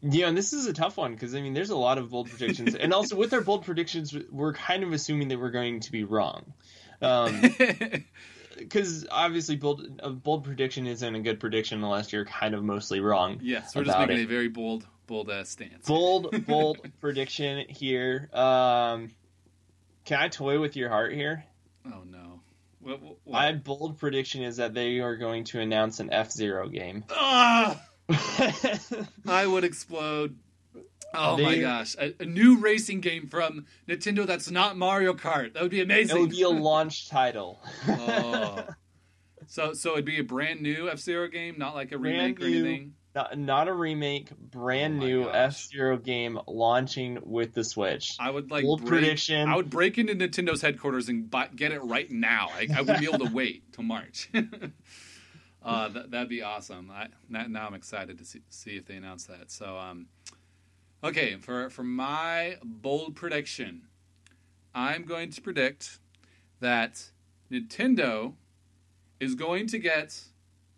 [SPEAKER 2] Yeah, and this is a tough one because I mean, there's a lot of bold predictions, and also with our bold predictions, we're kind of assuming that we're going to be wrong, because obviously, bold a bold prediction isn't a good prediction unless you're kind of mostly wrong.
[SPEAKER 1] yes, we're just making
[SPEAKER 2] it.
[SPEAKER 1] a very bold, bold uh, stance.
[SPEAKER 2] Bold, bold prediction here. Um, can I toy with your heart here?
[SPEAKER 1] Oh no. What, what?
[SPEAKER 2] My bold prediction is that they are going to announce an F Zero game.
[SPEAKER 1] Ah! I would explode. Oh my gosh. A, a new racing game from Nintendo that's not Mario Kart. That would be amazing.
[SPEAKER 2] it would be a launch title.
[SPEAKER 1] oh. So so it'd be a brand new F Zero game, not like a remake
[SPEAKER 2] Brand
[SPEAKER 1] or anything.
[SPEAKER 2] Not, not a remake, brand
[SPEAKER 1] Oh
[SPEAKER 2] new. F Zero game launching with the Switch.
[SPEAKER 1] I would like
[SPEAKER 2] Bold
[SPEAKER 1] break,
[SPEAKER 2] prediction.
[SPEAKER 1] I would break into Nintendo's headquarters and buy, get it right now. I, I wouldn't be able to wait till March. uh, that, that'd be awesome. I, now, now I'm excited to see, see if they announce that. So, um, okay, for for my bold prediction, I'm going to predict that Nintendo is going to get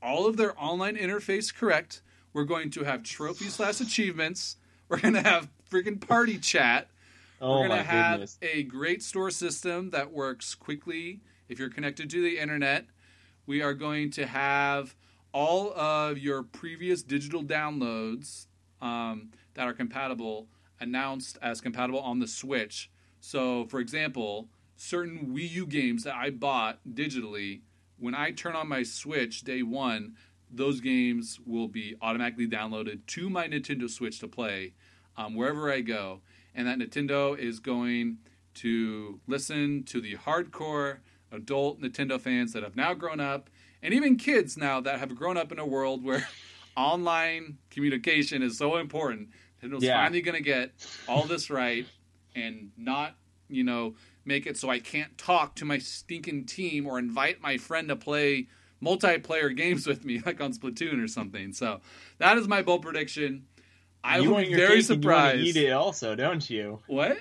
[SPEAKER 1] all of their online interface correct. We're going to have trophy slash achievements. We're going to have freaking party chat.
[SPEAKER 2] oh
[SPEAKER 1] We're going to have
[SPEAKER 2] goodness.
[SPEAKER 1] a great store system that works quickly if you're connected to the internet. We are going to have all of your previous digital downloads um, that are compatible announced as compatible on the Switch. So, for example, certain Wii U games that I bought digitally, when I turn on my Switch day one, those games will be automatically downloaded to my Nintendo Switch to play um, wherever I go. And that Nintendo is going to listen to the hardcore adult Nintendo fans that have now grown up, and even kids now that have grown up in a world where online communication is so important. Nintendo's
[SPEAKER 2] Yeah.
[SPEAKER 1] finally going to get all this right and not, you know, make it so I can't talk to my stinking team or invite my friend to play multiplayer games with me, like on Splatoon or something. So that is my bold prediction. I
[SPEAKER 2] you want your
[SPEAKER 1] very
[SPEAKER 2] cake and you want to eat it also, don't you?
[SPEAKER 1] What?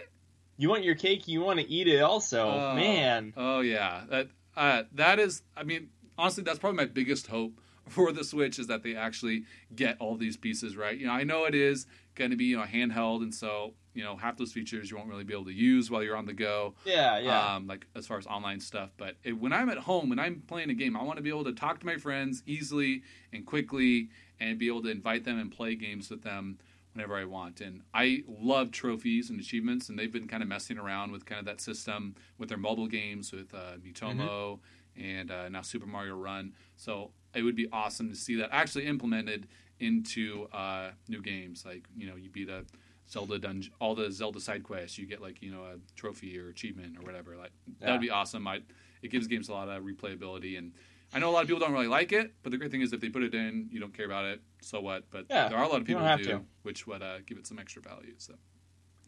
[SPEAKER 2] You want your cake, you want to eat it also.
[SPEAKER 1] Oh,
[SPEAKER 2] Man.
[SPEAKER 1] Oh yeah, that uh, that is. I mean, honestly, that's probably my biggest hope for the Switch is that they actually get all these pieces right. You know, I know it is going to be you know handheld, and so you know half those features you won't really be able to use while you're on the go.
[SPEAKER 2] Yeah, yeah.
[SPEAKER 1] Um, like as far as online stuff, but it, when I'm at home and I'm playing a game, I want to be able to talk to my friends easily and quickly, and be able to invite them and play games with them whenever I want. And I love trophies and achievements, and they've been kind of messing around with kind of that system with their mobile games with uh, Miitomo and uh, now Super Mario Run. So it would be awesome to see that actually implemented into uh, new games. Like you know, you beat a Zelda dungeon, all the Zelda side quests, you get like you know a trophy or achievement or whatever. Like that'd be awesome. I, it gives games a lot of replayability and. I know a lot of people don't really like it, but the great thing is if they put it in, you don't care about it. So what? But
[SPEAKER 2] Yeah,
[SPEAKER 1] there are a lot of people who do,
[SPEAKER 2] to.
[SPEAKER 1] which would uh, give it some extra value. So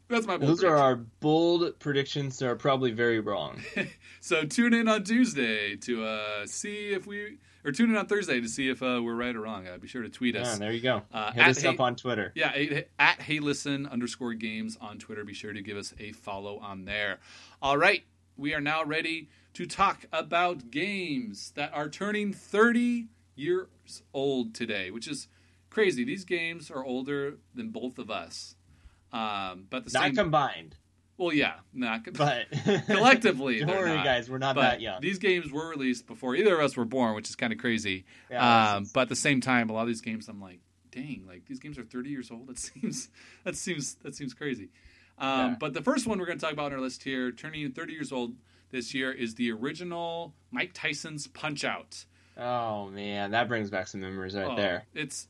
[SPEAKER 1] that's my bold
[SPEAKER 2] Those are our bold predictions that are probably very wrong.
[SPEAKER 1] So tune in on Tuesday to uh, see if we, or tune in on Thursday to see if uh, we're right or wrong. Uh, be sure to tweet us.
[SPEAKER 2] Yeah, there you go.
[SPEAKER 1] Uh,
[SPEAKER 2] Hit us
[SPEAKER 1] Hey-
[SPEAKER 2] up on Twitter.
[SPEAKER 1] Yeah, at, at Hey Listen underscore games on Twitter. Be sure to give us a follow on there. All right, we are now ready to talk about games that are turning 30 years old today, which is crazy. These games are older than both of us. Um, but the same
[SPEAKER 2] Not
[SPEAKER 1] same,
[SPEAKER 2] combined,
[SPEAKER 1] well, yeah, not
[SPEAKER 2] but
[SPEAKER 1] collectively.
[SPEAKER 2] Don't worry,
[SPEAKER 1] not.
[SPEAKER 2] guys. We're not
[SPEAKER 1] But
[SPEAKER 2] that young.
[SPEAKER 1] these games were released before either of us were born, which is kind of crazy.
[SPEAKER 2] Yeah,
[SPEAKER 1] um, but at the same time, a lot of these games, I'm like, dang, like these games are 30 years old. That seems that seems that seems crazy. Um,
[SPEAKER 2] Yeah.
[SPEAKER 1] But the first one we're going to talk about on our list here, turning 30 years old this year, is the original Mike Tyson's Punch Out.
[SPEAKER 2] Oh man, that brings back some memories right
[SPEAKER 1] Oh,
[SPEAKER 2] there.
[SPEAKER 1] It's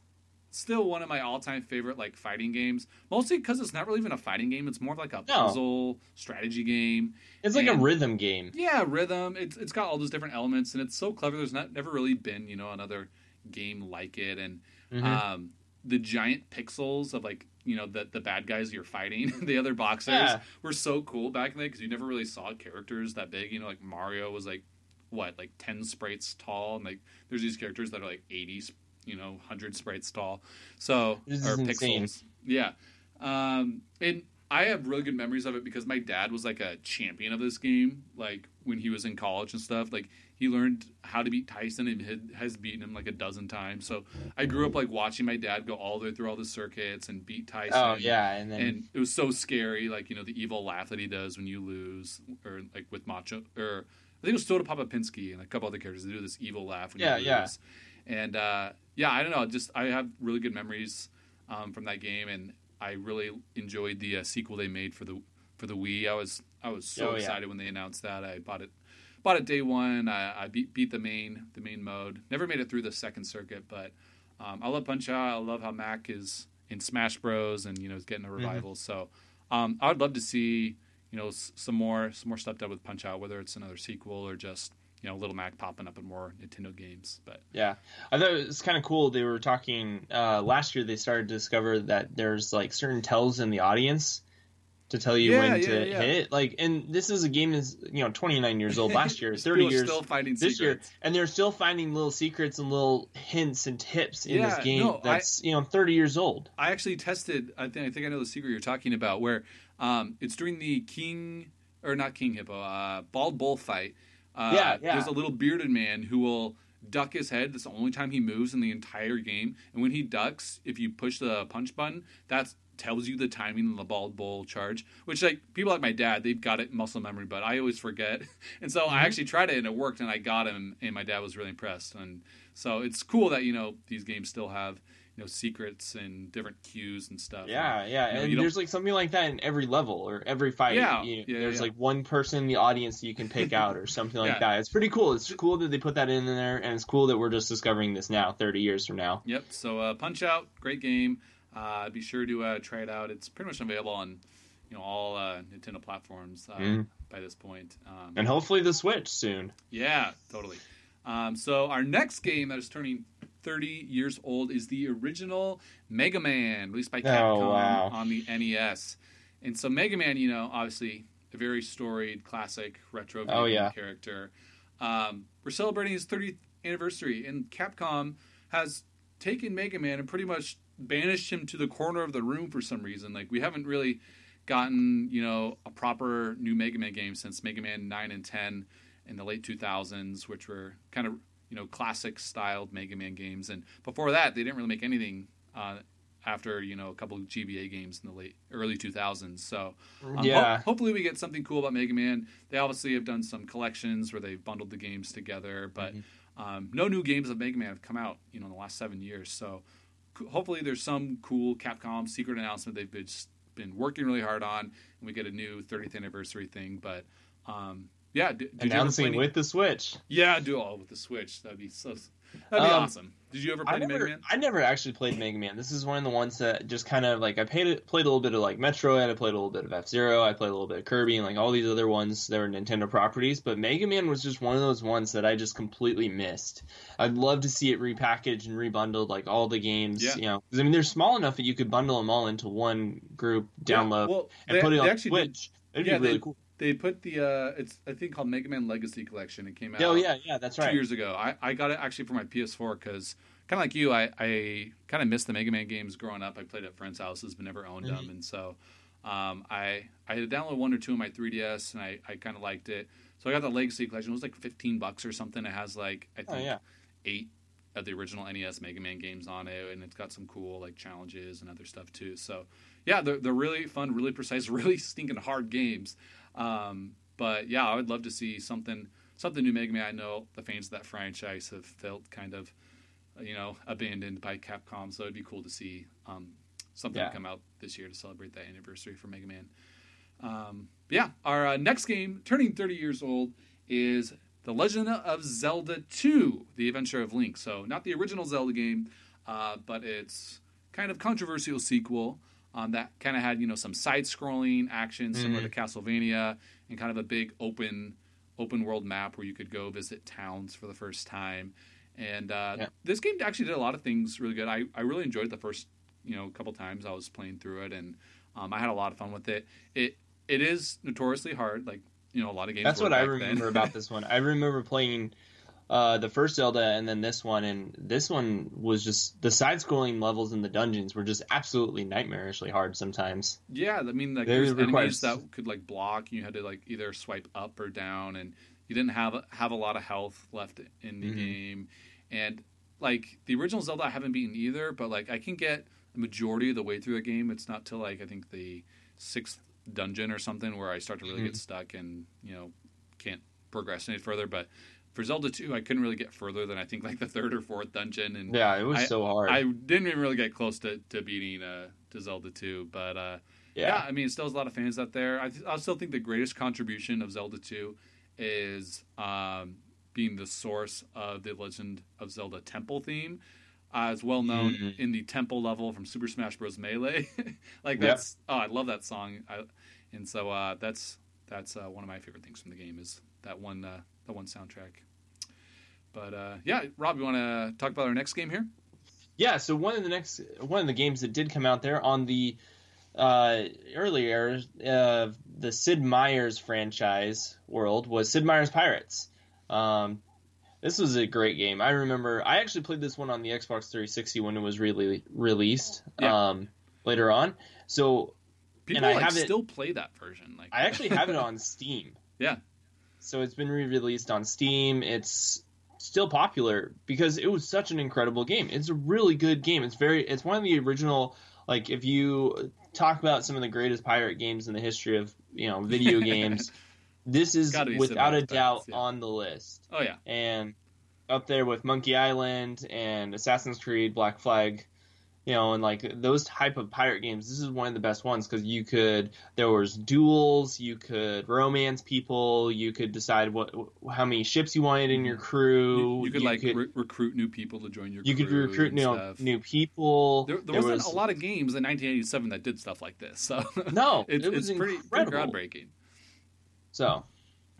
[SPEAKER 1] still one of my all-time favorite like fighting games. Mostly because it's not really even a fighting game. It's more like a puzzle strategy game.
[SPEAKER 2] It's like
[SPEAKER 1] and-
[SPEAKER 2] a rhythm game.
[SPEAKER 1] Yeah, rhythm. It's it's got all those different elements, and it's so clever. There's not never really been you know another game like it, and
[SPEAKER 2] Mhm.
[SPEAKER 1] um, the giant pixels of like you know the the bad guys you're fighting, the other boxers
[SPEAKER 2] Yeah.
[SPEAKER 1] were so cool back then because you never really saw characters that big. You know, like Mario was like what like ten sprites tall, and like there's these characters that are like eighty, you know, hundred sprites tall. So
[SPEAKER 2] This
[SPEAKER 1] or
[SPEAKER 2] is insane.
[SPEAKER 1] pixels, yeah. Um, and I have really good memories of it because my dad was like a champion of this game. Like when he was in college and stuff, like he learned how to beat Tyson and had, has beaten him like a dozen times. So I grew up like watching my dad go all the way through all the circuits and beat Tyson.
[SPEAKER 2] Oh yeah, and then
[SPEAKER 1] And it was so scary, like you know the evil laugh that he does when you lose, or like with Macho, or I think it was Soda Popinski and a couple other characters. They do this evil laugh when
[SPEAKER 2] Yeah,
[SPEAKER 1] you
[SPEAKER 2] yeah.
[SPEAKER 1] And uh, yeah, I don't know. Just I have really good memories um, from that game, and I really enjoyed the uh, sequel they made for the for the Wii. I was I was so
[SPEAKER 2] Oh, yeah.
[SPEAKER 1] excited when they announced that. I bought it bought it day one. I, I beat beat the main the main mode. Never made it through the second circuit, but um, I love Punch Out. I love how Mac is in Smash Bros. and you know is getting a revival. So um, I would love to see you know s- some more some more stuff done with Punch Out, whether it's another sequel or just you know Little Mac popping up in more Nintendo games. But
[SPEAKER 2] yeah, I thought it was kind of cool. They were talking uh, last year. They started to discover that there's like certain tells in the audience to tell you
[SPEAKER 1] Yeah,
[SPEAKER 2] when
[SPEAKER 1] yeah,
[SPEAKER 2] to
[SPEAKER 1] yeah.
[SPEAKER 2] hit. Like, and this is a game is you know 29 years old last year, 30
[SPEAKER 1] People
[SPEAKER 2] years
[SPEAKER 1] still finding
[SPEAKER 2] this
[SPEAKER 1] secrets.
[SPEAKER 2] year, and they're still finding little secrets and little hints and tips in
[SPEAKER 1] Yeah,
[SPEAKER 2] this game
[SPEAKER 1] no, I-
[SPEAKER 2] that's you know 30 years old.
[SPEAKER 1] I actually tested. I think I think I know the secret you're talking about. Where um, it's during the King or not King Hippo, uh, Bald Bull fight. Uh,
[SPEAKER 2] Yeah, yeah.
[SPEAKER 1] There's a little bearded man who will duck his head. That's the only time he moves in the entire game. And when he ducks, if you push the punch button, that tells you the timing of the bald bull charge. Which like people like my dad, they've got it muscle memory, but I always forget. And so I actually tried it and it worked, and I got him, and my dad was really impressed. And so it's cool that you know these games still have you know secrets and different cues and stuff.
[SPEAKER 2] Yeah, yeah,
[SPEAKER 1] you know,
[SPEAKER 2] and there's like something like that in every level or every fight.
[SPEAKER 1] Yeah,
[SPEAKER 2] You-
[SPEAKER 1] yeah,
[SPEAKER 2] there's
[SPEAKER 1] yeah.
[SPEAKER 2] like one person in the audience that you can pick out or something like
[SPEAKER 1] Yeah.
[SPEAKER 2] that. It's pretty cool. It's cool that they put that in there, and it's cool that we're just discovering this now, 30 years from now.
[SPEAKER 1] Yep. So uh, Punch Out, great game. Uh, be sure to uh, try it out. It's pretty much available on you know all uh, Nintendo platforms uh,
[SPEAKER 2] Mhm.
[SPEAKER 1] by this point. Um,
[SPEAKER 2] And hopefully the Switch soon.
[SPEAKER 1] Yeah, totally. Um, so our next game that is turning 30 years old is the original Mega Man, released by Capcom
[SPEAKER 2] Oh, wow.
[SPEAKER 1] on the NES. And so Mega Man, you know, obviously a very storied, classic retro video
[SPEAKER 2] Oh,
[SPEAKER 1] game
[SPEAKER 2] yeah.
[SPEAKER 1] character. Um, we're celebrating his 30th anniversary, and Capcom has taken Mega Man and pretty much banished him to the corner of the room for some reason. Like we haven't really gotten, you know, a proper new Mega Man game since Mega Man 9 and 10 in the late 2000s, which were kind of, you know, classic styled Mega Man games. And before that, they didn't really make anything uh, after, you know, a couple of GBA games in the late early 2000s. So um,
[SPEAKER 2] yeah.
[SPEAKER 1] ho- hopefully we get something cool about Mega Man. They obviously have done some collections where they've bundled the games together, but
[SPEAKER 2] Mm-hmm.
[SPEAKER 1] um, no new games of Mega Man have come out, you know, in the last seven years. So co- hopefully there's some cool Capcom secret announcement they've been, been working really hard on, and we get a new 30th anniversary thing. But um, yeah, d- did you ever play
[SPEAKER 2] Announcing with the Switch.
[SPEAKER 1] yeah, do all with the Switch. That'd be so. That'd be
[SPEAKER 2] Um,
[SPEAKER 1] awesome. Did you ever play
[SPEAKER 2] I never,
[SPEAKER 1] Mega Man?
[SPEAKER 2] I never actually played Mega Man. This is one of the ones that just kind of like I played played a little bit of like Metroid. I played a little bit of F Zero. I played a little bit of Kirby and like all these other ones that were Nintendo properties. But Mega Man was just one of those ones that I just completely missed. I'd love to see it repackaged and rebundled, like all the games.
[SPEAKER 1] Yeah.
[SPEAKER 2] You know, I mean they're small enough that you could bundle them all into one group, download,
[SPEAKER 1] Yeah, well,
[SPEAKER 2] and
[SPEAKER 1] they,
[SPEAKER 2] put it on
[SPEAKER 1] actually did
[SPEAKER 2] Switch. It'd
[SPEAKER 1] yeah,
[SPEAKER 2] be really
[SPEAKER 1] they-
[SPEAKER 2] cool.
[SPEAKER 1] They put the uh, it's I think called Mega Man Legacy Collection. It came out.
[SPEAKER 2] Oh yeah, yeah, that's
[SPEAKER 1] two
[SPEAKER 2] right.
[SPEAKER 1] years ago. I, I got it actually for my PS4 because kind of like you, I, I kind of missed the Mega Man games growing up. I played at friends' houses but never owned them,
[SPEAKER 2] Mhm.
[SPEAKER 1] and so um, I I had downloaded one or two on my 3DS and I, I kind of liked it. So I got the Legacy Collection. It was like 15 bucks or something. It has like I
[SPEAKER 2] Oh
[SPEAKER 1] think
[SPEAKER 2] yeah.
[SPEAKER 1] eight of the original NES Mega Man games on it, and it's got some cool like challenges and other stuff too. So yeah, they're they're really fun, really precise, really stinking hard games. Um, but yeah, I would love to see something something new Mega Man. I know the fans of that franchise have felt kind of you know abandoned by Capcom, so it'd be cool to see um, something
[SPEAKER 2] Yeah.
[SPEAKER 1] come out this year to celebrate that anniversary for Mega Man. Um, yeah, our uh, next game, turning 30 years old, is The Legend of Zelda 2: The Adventure of Link. So not the original Zelda game, uh, but it's kind of controversial sequel um, that kind of had you know some side-scrolling action similar to Castlevania and kind of a big open open world map where you could go visit towns for the first time. And uh,
[SPEAKER 2] Yeah.
[SPEAKER 1] this game actually did a lot of things really good. I, I really enjoyed the first you know couple times I was playing through it, and um, I had a lot of fun with it. It it is notoriously hard, like you know a lot of games.
[SPEAKER 2] That's what I remember about this one. I remember playing uh, the first Zelda and then this one, and this one was just the side-scrolling levels in the dungeons were just absolutely nightmarishly hard sometimes.
[SPEAKER 1] Yeah, I mean, like there's
[SPEAKER 2] require
[SPEAKER 1] enemies
[SPEAKER 2] s-
[SPEAKER 1] that could like block. and You had to like either swipe up or down, and you didn't have have a lot of health left in the
[SPEAKER 2] Mhm.
[SPEAKER 1] game. And like the original Zelda, I haven't beaten either, but like I can get the majority of the way through the game. It's not till like I think the sixth dungeon or something where I start to really get
[SPEAKER 2] Mhm.
[SPEAKER 1] stuck and you know can't progress any further. But for Zelda two, I couldn't really get further than I think like the third or fourth dungeon, and
[SPEAKER 2] Yeah, it was
[SPEAKER 1] I-
[SPEAKER 2] so hard.
[SPEAKER 1] I didn't even really get close to, to beating uh, to Zelda 2, but uh, yeah.
[SPEAKER 2] yeah.
[SPEAKER 1] I mean, it still has a lot of fans out there. I, th- I still think the greatest contribution of Zelda 2 is um, being the source of the Legend of Zelda Temple theme, uh, as well known
[SPEAKER 2] Mhm.
[SPEAKER 1] in the Temple level from Super Smash Bros. Melee. like
[SPEAKER 2] Yep.
[SPEAKER 1] that's oh, I love that song, I, and so uh, that's that's uh, one of my favorite things from the game is that one uh, that one soundtrack. But uh, yeah, Rob, you want to talk about our next game here?
[SPEAKER 2] Yeah, so one of the next one of the games that did come out there on the uh, earlier uh, the Sid Meier's franchise world was Sid Meier's Pirates. Um, this was a great game. I remember I actually played this one on the Xbox 360 when it was really released
[SPEAKER 1] Yeah.
[SPEAKER 2] um, later on. So
[SPEAKER 1] People and
[SPEAKER 2] I
[SPEAKER 1] like
[SPEAKER 2] have it-
[SPEAKER 1] still play that version. Like
[SPEAKER 2] I actually have it on Steam.
[SPEAKER 1] Yeah.
[SPEAKER 2] So it's been re-released on Steam. It's still popular because it was such an incredible game. It's a really good game. It's very it's one of the original like if you talk about some of the greatest pirate games in the history of, you know, video games, this is without a doubt
[SPEAKER 1] yeah.
[SPEAKER 2] on the list.
[SPEAKER 1] oh yeah,
[SPEAKER 2] And up there with Monkey Island and Assassin's Creed Black Flag you know, and like those type of pirate games, this is one of the best ones because you could there was duels, you could romance people, you could decide what how many ships you wanted in your mm-hmm. crew.
[SPEAKER 1] You, you could like Re- recruit new people to join your. Crew.
[SPEAKER 2] You could recruit new new people.
[SPEAKER 1] There, there, there wasn't was, a lot of games in 1987 that did stuff like this, so
[SPEAKER 2] no,
[SPEAKER 1] it,
[SPEAKER 2] it was
[SPEAKER 1] it's pretty, pretty groundbreaking.
[SPEAKER 2] So,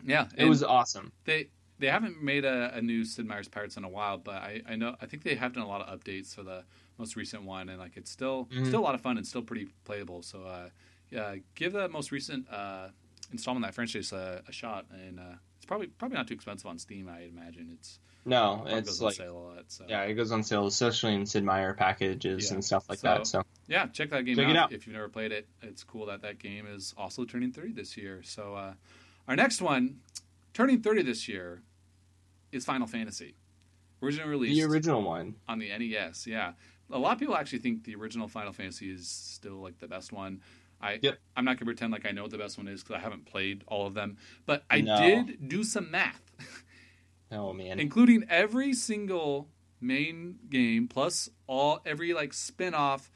[SPEAKER 1] yeah,
[SPEAKER 2] it was awesome.
[SPEAKER 1] They they haven't made a, a, new Sid Meier's Pirates in a while, but I, I know I think they have done a lot of updates for the most recent one, and like it's still mm-hmm. still a lot of fun and still pretty playable. So uh, yeah, give the most recent uh, installment of that franchise a, a shot, and uh, it's probably probably not too expensive on Steam. I imagine it's
[SPEAKER 2] no, it it's like
[SPEAKER 1] lot, so.
[SPEAKER 2] yeah, it goes on sale, especially in Sid Meier packages yeah. and stuff like so, that. So
[SPEAKER 1] yeah, check that game check out, out, if you've never played it. It's cool that that game is also turning 30 this year. So uh, our next one, turning 30 this year, is Final Fantasy. Original release.
[SPEAKER 2] The original one
[SPEAKER 1] on the NES. Yeah, a lot of people actually think the original Final Fantasy is still like the best one. I
[SPEAKER 2] yep.
[SPEAKER 1] I'm not gonna pretend like I know what the best one is because I haven't played all of them, but I no. did do some math.
[SPEAKER 2] oh man!
[SPEAKER 1] Including every single main game plus all every like spin-off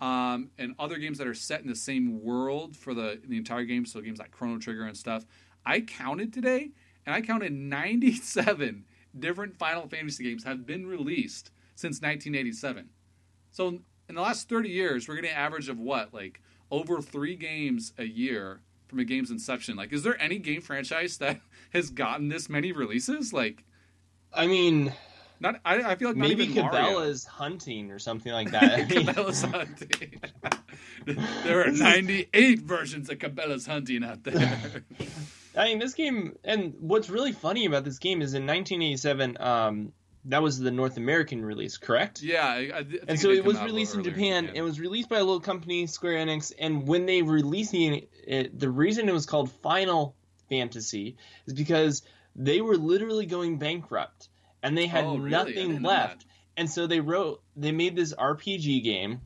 [SPEAKER 1] um, and other games that are set in the same world for the the entire game. So games like Chrono Trigger and stuff. I counted today, and I counted 97 different Final Fantasy games have been released since 1987. So in the last 30 years, we're getting an average of what, like over three games a year from a game's inception. Like, is there any game franchise that has gotten this many releases? Like,
[SPEAKER 2] I mean,
[SPEAKER 1] not. I, I feel like
[SPEAKER 2] maybe
[SPEAKER 1] Cabela's
[SPEAKER 2] hunting or something like that.
[SPEAKER 1] Cabela's hunting. there are 98 versions of Cabela's hunting out there.
[SPEAKER 2] I mean, this game, and what's really funny about this game is in 1987, um, that was the North American release, correct?
[SPEAKER 1] Yeah, I, I
[SPEAKER 2] and so it was released in Japan. It was released by a little company, Square Enix, and when they released it, the reason it was called Final Fantasy is because they were literally going bankrupt and they had
[SPEAKER 1] oh, really?
[SPEAKER 2] nothing left. And so they wrote, they made this RPG game,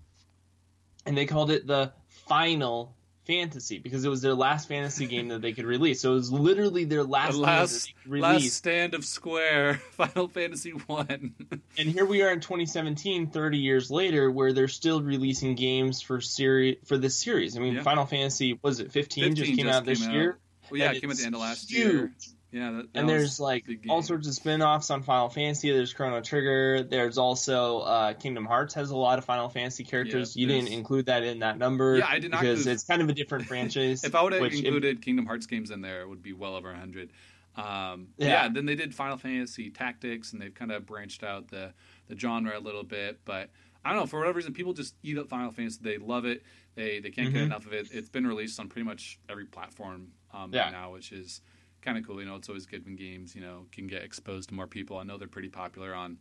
[SPEAKER 2] and they called it the Final fantasy because it was their last fantasy game that they could release. So it was literally their last
[SPEAKER 1] the last, last stand of Square, Final Fantasy One.
[SPEAKER 2] and here we are in 2017, 30 years later, where they're still releasing games for series for this series. I mean, yeah. Final Fantasy was it 15, 15 just came
[SPEAKER 1] just
[SPEAKER 2] out this
[SPEAKER 1] out.
[SPEAKER 2] year.
[SPEAKER 1] Well, yeah, it came at the end of last huge. year. Yeah, that, that
[SPEAKER 2] and there's like all sorts of spin-offs on Final Fantasy. There's Chrono Trigger. There's also uh, Kingdom Hearts has a lot of Final Fantasy characters. Yeah, you didn't include that in that number.
[SPEAKER 1] Yeah, I did not
[SPEAKER 2] because it's kind of a different franchise.
[SPEAKER 1] if I would have included Kingdom Hearts games in there, it would be well over hundred. Um, yeah. yeah. Then they did Final Fantasy Tactics, and they've kind of branched out the the genre a little bit. But I don't know for whatever reason, people just eat up Final Fantasy. They love it. They they can't mm-hmm. get enough of it. It's been released on pretty much every platform um, yeah. now, which is kind of cool. You know, it's always good when games, you know, can get exposed to more people. I know they're pretty popular on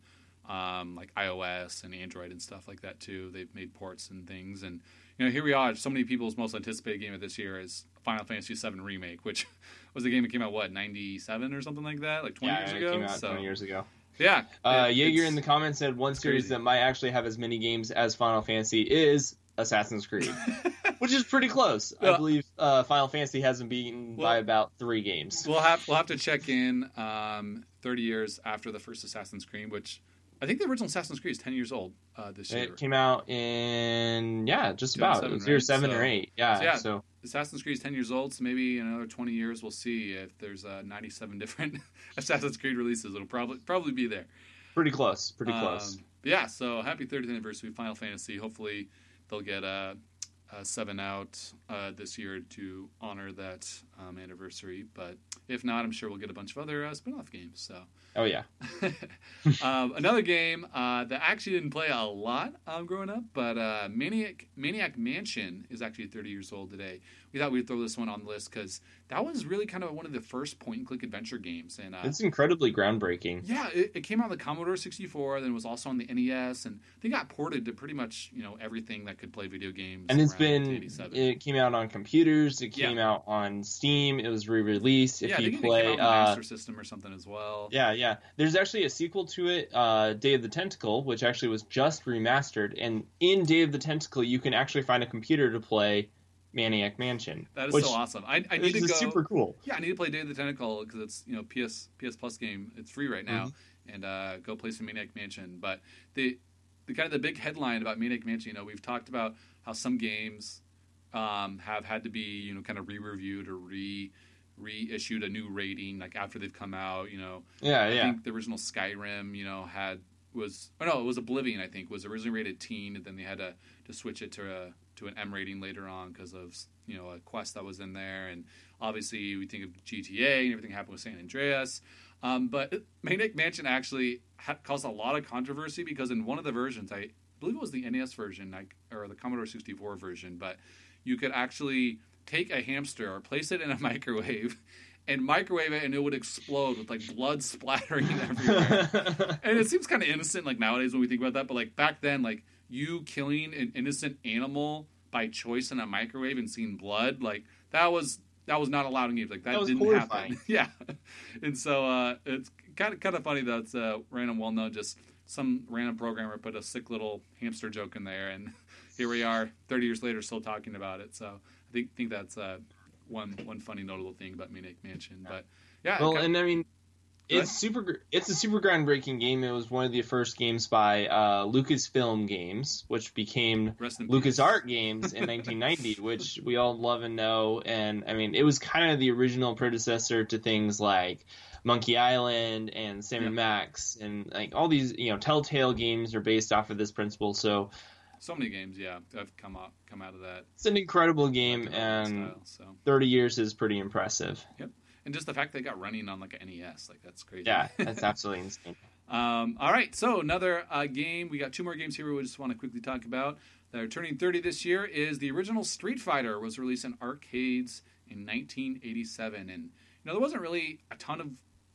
[SPEAKER 1] um, like iOS and Android and stuff like that too. They've made ports and things, and you know, here we are. So many people's most anticipated game of this year is Final Fantasy VII Remake, which was a game that came out what '97 or something like that, like 20
[SPEAKER 2] yeah,
[SPEAKER 1] years ago.
[SPEAKER 2] Came out so, 20 years ago.
[SPEAKER 1] Yeah.
[SPEAKER 2] Uh, Jaeger in the comments said one series crazy. that might actually have as many games as Final Fantasy is Assassin's Creed. which is pretty close. I believe uh, Final Fantasy hasn't beaten well, by about three games.
[SPEAKER 1] We'll have we'll have to check in um, thirty years after the first Assassin's Creed, which I think the original Assassin's Creed is ten years old uh, this year.
[SPEAKER 2] It came out in yeah, just about it was year seven
[SPEAKER 1] so,
[SPEAKER 2] or eight. Yeah,
[SPEAKER 1] so, yeah. So Assassin's Creed is ten years old, so maybe in another twenty years we'll see if there's uh, ninety-seven different Assassin's Creed releases. It'll probably probably be there.
[SPEAKER 2] Pretty close. Pretty close. Um,
[SPEAKER 1] yeah. So happy 30th anniversary Final Fantasy. Hopefully they'll get a uh, seven out uh, this year to honor that um, anniversary. But if not, I'm sure we'll get a bunch of other uh, spin-off games. So.
[SPEAKER 2] Oh yeah.
[SPEAKER 1] um, another game uh, that I actually didn't play a lot um, growing up, but uh, Maniac Maniac Mansion is actually 30 years old today. We thought we'd throw this one on the list because that was really kind of one of the first point-and-click adventure games, and uh,
[SPEAKER 2] it's incredibly groundbreaking.
[SPEAKER 1] Yeah, it, it, came out on the Commodore 64, then it was also on the NES, and they got ported to pretty much you know everything that could play video games.
[SPEAKER 2] And it's been it came out on computers, it came yeah. out on Steam, it was re-released. If
[SPEAKER 1] yeah,
[SPEAKER 2] you play
[SPEAKER 1] uh, Master System or something as well.
[SPEAKER 2] Yeah, yeah yeah. There's actually a sequel to it, uh, Day of the Tentacle, which actually was just remastered. And in Day of the Tentacle, you can actually find a computer to play Maniac Mansion.
[SPEAKER 1] That is so awesome. I, I need to go.
[SPEAKER 2] Super cool.
[SPEAKER 1] Yeah, I need to play Day of the Tentacle because it's you know PS PS Plus game. It's free right now, mm-hmm. and uh, go play some Maniac Mansion. But the the kind of the big headline about Maniac Mansion. You know, we've talked about how some games um, have had to be you know kind of re-reviewed or re reissued a new rating like after they've come out. You know,
[SPEAKER 2] Yeah,
[SPEAKER 1] I
[SPEAKER 2] yeah.
[SPEAKER 1] think the original Skyrim, you know, had was oh no, it was Oblivion. I think was originally rated teen, and then they had to to switch it to a to an M rating later on because of you know a quest that was in there, and obviously we think of GTA and everything happened with San Andreas. Um, but Maniac Mansion actually ha- caused a lot of controversy because in one of the versions, I believe it was the NES version, like or the Commodore 64 version, but you could actually take a hamster or place it in a microwave and microwave it and it would explode with like blood splattering everywhere. and it seems kind of innocent like nowadays when we think about that, but like back then, like you killing an innocent animal by choice in a microwave and seeing blood, like that was that was not allowed in games. Like that,
[SPEAKER 2] That
[SPEAKER 1] didn't
[SPEAKER 2] horrifying.
[SPEAKER 1] happen. yeah. And so uh, it's kind of kind of funny that it's uh, random, well known. Just some random programmer put a sick little hamster joke in there, and here we are, thirty years later, still talking about it. So think think that's uh, one one funny notable thing about Maniac Mansion. But yeah,
[SPEAKER 2] well,
[SPEAKER 1] it kind-
[SPEAKER 2] and I mean, it's super. It's a super groundbreaking game. It was one of the first games by uh, Lucasfilm Games, which became
[SPEAKER 1] rest in.
[SPEAKER 2] LucasArts Games in 1990, which we all love and know. And I mean, it was kind of the original predecessor to things like Monkey Island and Sam and
[SPEAKER 1] Yeah.
[SPEAKER 2] Max, and like all these, you know, Telltale games are based off of this principle. So
[SPEAKER 1] So many games, yeah, have come out come out of that
[SPEAKER 2] it's an incredible game, and
[SPEAKER 1] style. So
[SPEAKER 2] 30 years is pretty impressive.
[SPEAKER 1] Yep, and just the fact they got running on like an NES, like that's crazy.
[SPEAKER 2] Yeah, that's absolutely insane.
[SPEAKER 1] Um, all right, so another uh, game. We got two more games here. We just want to quickly talk about. that are turning 30 this year is the original Street Fighter was released in arcades in 1987, and you know there wasn't really a ton of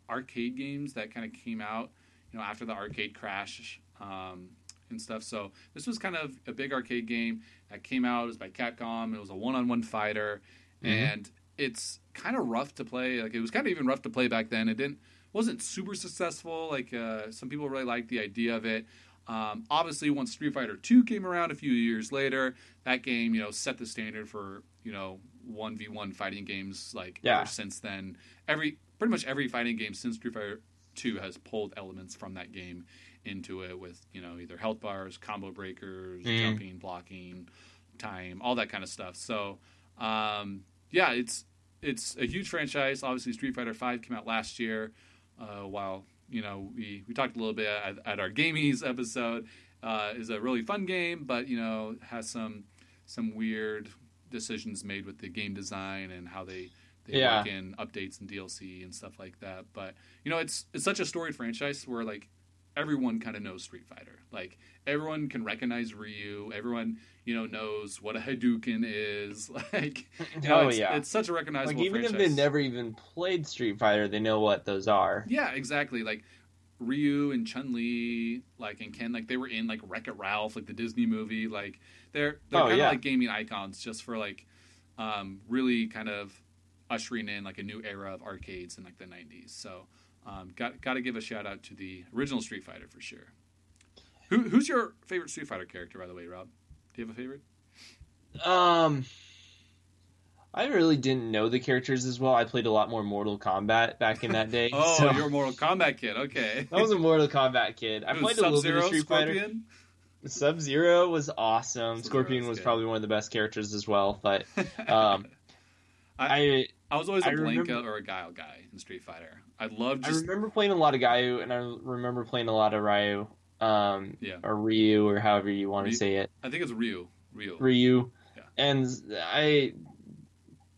[SPEAKER 1] arcade games that kind of came out, you know, after the arcade crash um, and stuff. So this was kind of a big arcade game that came out. It was by Capcom. It was a one-on-one fighter,
[SPEAKER 2] Mhm.
[SPEAKER 1] and it's kind of rough to play. Like it was kind of even rough to play back then. It didn't wasn't super successful. Like uh, some people really liked the idea of it. Um, obviously, once Street Fighter Two came around a few years later, that game you know set the standard for you know one v one fighting games. Like
[SPEAKER 2] Yeah.
[SPEAKER 1] ever since then, every pretty much every fighting game since Street Fighter Two has pulled elements from that game into it with you know either health bars, combo breakers,
[SPEAKER 2] Mm.
[SPEAKER 1] jumping, blocking, time, all that kind of stuff. So um, yeah, it's it's a huge franchise. Obviously, Street Fighter Five came out last year. Uh, while you know we, we talked a little bit at, at our gamies episode, uh, is a really fun game, but you know has some some weird decisions made with the game design and how they they
[SPEAKER 2] Yeah.
[SPEAKER 1] work in updates and DLC and stuff like that. But you know it's it's such a storied franchise where like everyone kind of knows Street Fighter. Like everyone can recognize Ryu. Everyone you know knows what a Hadouken is. Like you know,
[SPEAKER 2] oh
[SPEAKER 1] it's,
[SPEAKER 2] yeah.
[SPEAKER 1] it's such a recognizable
[SPEAKER 2] like even
[SPEAKER 1] franchise.
[SPEAKER 2] if they never even played Street Fighter, they know what those are.
[SPEAKER 1] Yeah, exactly. Like Ryu and Chun Li, like and Ken, like they were in like Wreck It Ralph, like the Disney movie. Like they're they're
[SPEAKER 2] Oh,
[SPEAKER 1] kind of
[SPEAKER 2] yeah.
[SPEAKER 1] like gaming icons, just for like um, really kind of ushering in like a new era of arcades in like the '90s. So um, got got to give a shout out to the original Street Fighter for sure. Who, who's your favorite Street Fighter character, by the way, Rob? Do you have a favorite?
[SPEAKER 2] Um, I really didn't know the characters as well. I played a lot more Mortal Kombat back in that day.
[SPEAKER 1] Oh,
[SPEAKER 2] so
[SPEAKER 1] you're a Mortal Kombat kid. Okay.
[SPEAKER 2] I was a Mortal Kombat kid. I played a little bit of Street Fighter. Sub Zero was awesome.
[SPEAKER 1] Sub-Zero
[SPEAKER 2] Scorpion
[SPEAKER 1] was good.
[SPEAKER 2] probably one of the best characters as well. But um, I
[SPEAKER 1] I was always a
[SPEAKER 2] I
[SPEAKER 1] Blanka
[SPEAKER 2] remember-
[SPEAKER 1] or a Guile guy in Street Fighter. I love
[SPEAKER 2] I remember playing a lot of Guile, and I remember playing a lot of Ryu, um,
[SPEAKER 1] Yeah.
[SPEAKER 2] or Ryu, or however you want to say it.
[SPEAKER 1] I think it's Ryu. Ryu.
[SPEAKER 2] Ryu.
[SPEAKER 1] Yeah.
[SPEAKER 2] And I,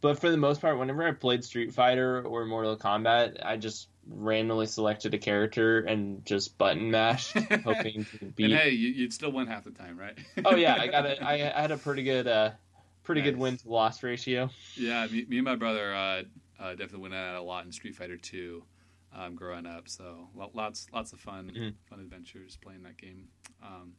[SPEAKER 2] but for the most part, whenever I played Street Fighter or Mortal Kombat, I just randomly selected a character and just button mashed, hoping to beat.
[SPEAKER 1] and hey, you, you'd still win half the time, right?
[SPEAKER 2] oh yeah, I got it. I had a pretty good, uh, pretty good win to loss ratio.
[SPEAKER 1] yeah, me, me and my brother uh, uh, definitely went at it a lot in Street Fighter Two, um, growing up. So lots lots of fun
[SPEAKER 2] Mhm.
[SPEAKER 1] fun adventures playing that game. Um,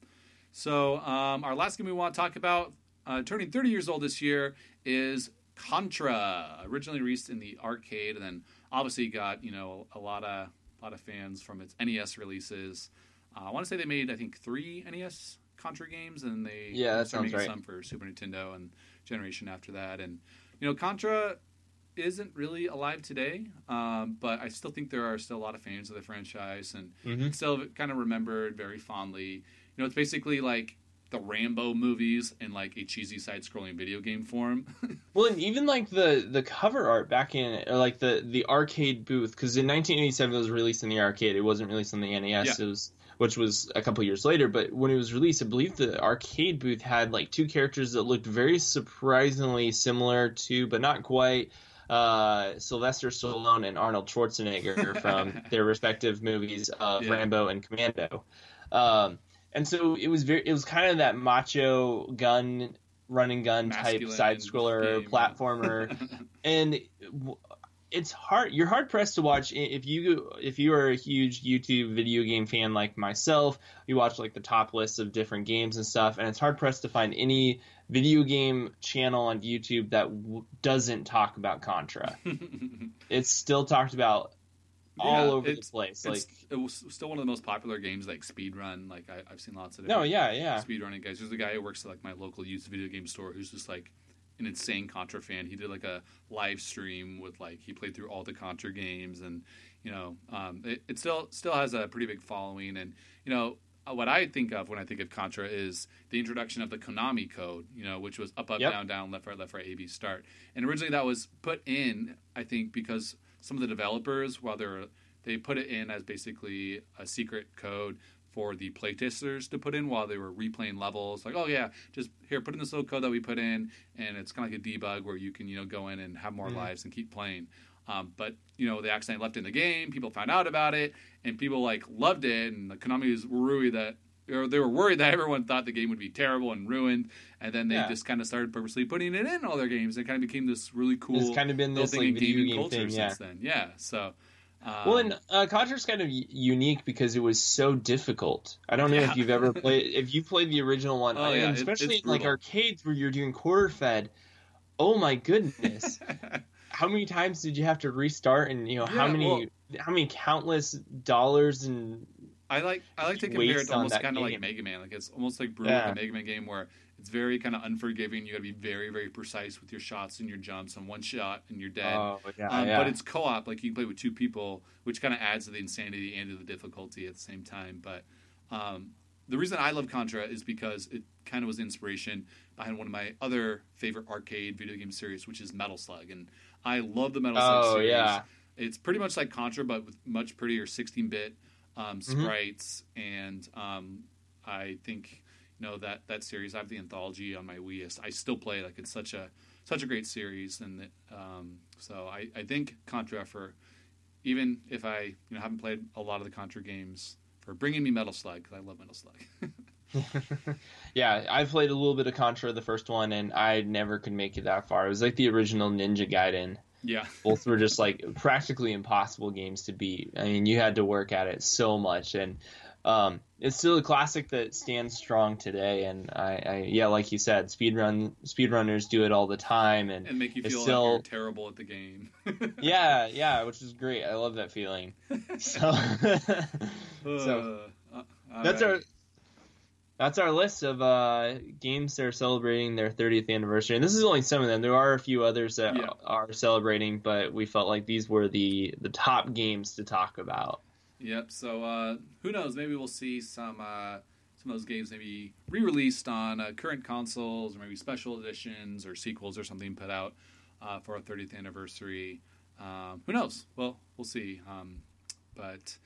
[SPEAKER 1] so um, our last game we want to talk about, uh, turning 30 years old this year, is Contra. Originally released in the arcade, and then obviously got you know a lot of a lot of fans from its NES releases. Uh, I want to say they made I think three NES Contra games, and they
[SPEAKER 2] Yeah, that sounds
[SPEAKER 1] making
[SPEAKER 2] right.
[SPEAKER 1] some for Super Nintendo and generation after that. And you know, Contra isn't really alive today, um, but I still think there are still a lot of fans of the franchise, and
[SPEAKER 2] Mm-hmm.
[SPEAKER 1] still kind of remembered very fondly. You know, it's basically like the Rambo movies in like a cheesy side-scrolling video game form.
[SPEAKER 2] well, and even like the the cover art back in or like the the arcade booth because in 1987 it was released in the arcade. It wasn't released on the NES. Yeah. It was which was a couple years later. But when it was released, I believe the arcade booth had like two characters that looked very surprisingly similar to, but not quite. Uh, Sylvester Stallone and Arnold Schwarzenegger from their respective movies of yeah. Rambo and Commando. Um, and so it was very it was kind of that macho gun running gun Masculine type side scroller platformer and it's hard you're hard pressed to watch if you if you are a huge youtube video game fan like myself you watch like the top lists of different games and stuff and it's hard pressed to find any video game channel on youtube that w- doesn't talk about contra it's still talked about all yeah, over the place. Like
[SPEAKER 1] it was still one of the most popular games, like speed run. Like I, have seen lots of
[SPEAKER 2] no, yeah, yeah,
[SPEAKER 1] speed running guys. There's a guy who works at like my local used video game store who's just like an insane Contra fan. He did like a live stream with like he played through all the Contra games, and you know, um, it, it still still has a pretty big following. And you know, uh, what I think of when I think of Contra is the introduction of the Konami code, you know, which was up, up, yep. down, down, left, right, left, right, A, B, start. And originally that was put in, I think, because some of the developers, while they're they put it in as basically a secret code for the playtesters to put in while they were replaying levels. Like, oh yeah, just here, put in this little code that we put in, and it's kind of like a debug where you can you know go in and have more mm-hmm. lives and keep playing. Um, but you know they accidentally left it in the game. People found out about it, and people like loved it. And the Konami was worried that or they were worried that everyone thought the game would be terrible and ruined, and then they yeah. just kind of started purposely putting it in all their games. And it kind of became this really cool.
[SPEAKER 2] It's kind of been this like, video game culture thing, yeah.
[SPEAKER 1] since then. Yeah, so.
[SPEAKER 2] Um, well, and uh, Contra's kind of unique because it was so difficult. I don't know yeah. if you've ever played if you played the original one, oh, yeah, especially in like arcades where you're doing quarter fed. Oh my goodness! how many times did you have to restart, and you know yeah, how many well, how many countless dollars and
[SPEAKER 1] I like I like to compare it to almost kind of like Mega Man. Like it's almost like brutal yeah. Mega Man game where it's very kind of unforgiving. You got to be very very precise with your shots and your jumps. And one shot and you're dead. Oh, yeah, um, yeah. But it's co-op. Like you can play with two people, which kind of adds to the insanity and to the difficulty at the same time. But um, the reason I love Contra is because it kind of was inspiration behind one of my other favorite arcade video game series, which is Metal Slug, and I love the Metal Slug oh, series. Yeah. It's pretty much like Contra, but with much prettier 16-bit um, mm-hmm. sprites, mm-hmm. and um, I think know that that series. I have the anthology on my Wii. I still play it. like it's such a such a great series, and um, so I, I think Contra for even if I you know haven't played a lot of the Contra games for bringing me Metal Slug because I love Metal
[SPEAKER 2] Slug. yeah, I played a little bit of Contra, the first one, and I never could make it that far. It was like the original Ninja Gaiden.
[SPEAKER 1] Yeah.
[SPEAKER 2] Both were just like practically impossible games to beat. I mean, you had to work at it so much and um, it's still a classic that stands strong today. And I, I yeah, like you said, speedrun speedrunners do it all the time and,
[SPEAKER 1] and make you feel still, like you're terrible at the game.
[SPEAKER 2] yeah, yeah, which is great. I love that feeling. So, so uh, that's right. our that's our list of uh, games that are celebrating their 30th anniversary, and this is only some of them. There are a few others that yeah. are celebrating, but we felt like these were the the top games to talk about.
[SPEAKER 1] Yep. So uh, who knows? Maybe we'll see some uh, some of those games maybe re-released on uh, current consoles, or maybe special editions or sequels or something put out uh, for our 30th anniversary. Um, who knows? Well, we'll see. Um, but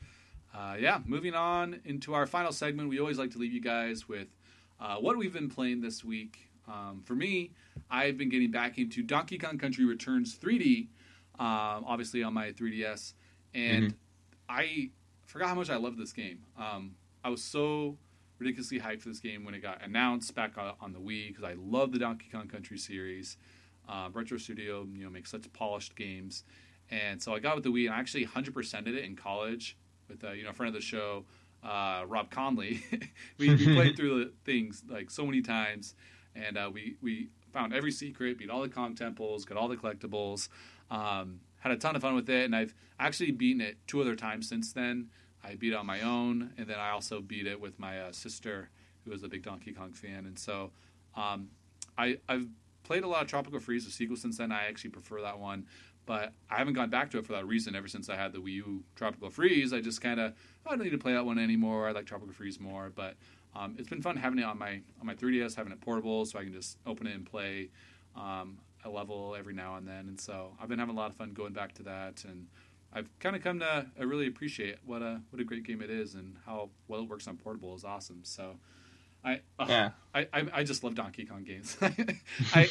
[SPEAKER 1] uh, yeah, moving on into our final segment, we always like to leave you guys with uh, what we've been playing this week. Um, for me, I've been getting back into Donkey Kong Country Returns 3D, um, obviously on my 3DS, and mm-hmm. I forgot how much I love this game. Um, I was so ridiculously hyped for this game when it got announced back on the Wii because I love the Donkey Kong Country series. Uh, Retro Studio, you know, makes such polished games, and so I got with the Wii and I actually 100%ed it in college with uh, you know a friend of the show, uh, Rob Conley. we, we played through the things like so many times, and uh, we we found every secret, beat all the Kong temples, got all the collectibles, um, had a ton of fun with it, and I've actually beaten it two other times since then. I beat it on my own, and then I also beat it with my uh, sister, who was a big Donkey Kong fan, and so um, I, I've played a lot of Tropical Freeze, the sequel since then. I actually prefer that one. But I haven't gone back to it for that reason. Ever since I had the Wii U Tropical Freeze, I just kind of oh, I don't need to play that one anymore. I like Tropical Freeze more. But um, it's been fun having it on my on my 3ds, having it portable, so I can just open it and play um, a level every now and then. And so I've been having a lot of fun going back to that, and I've kind of come to I really appreciate what a what a great game it is, and how well it works on portable is awesome. So. I, uh,
[SPEAKER 2] Yeah.
[SPEAKER 1] I, I I just love Donkey Kong games. I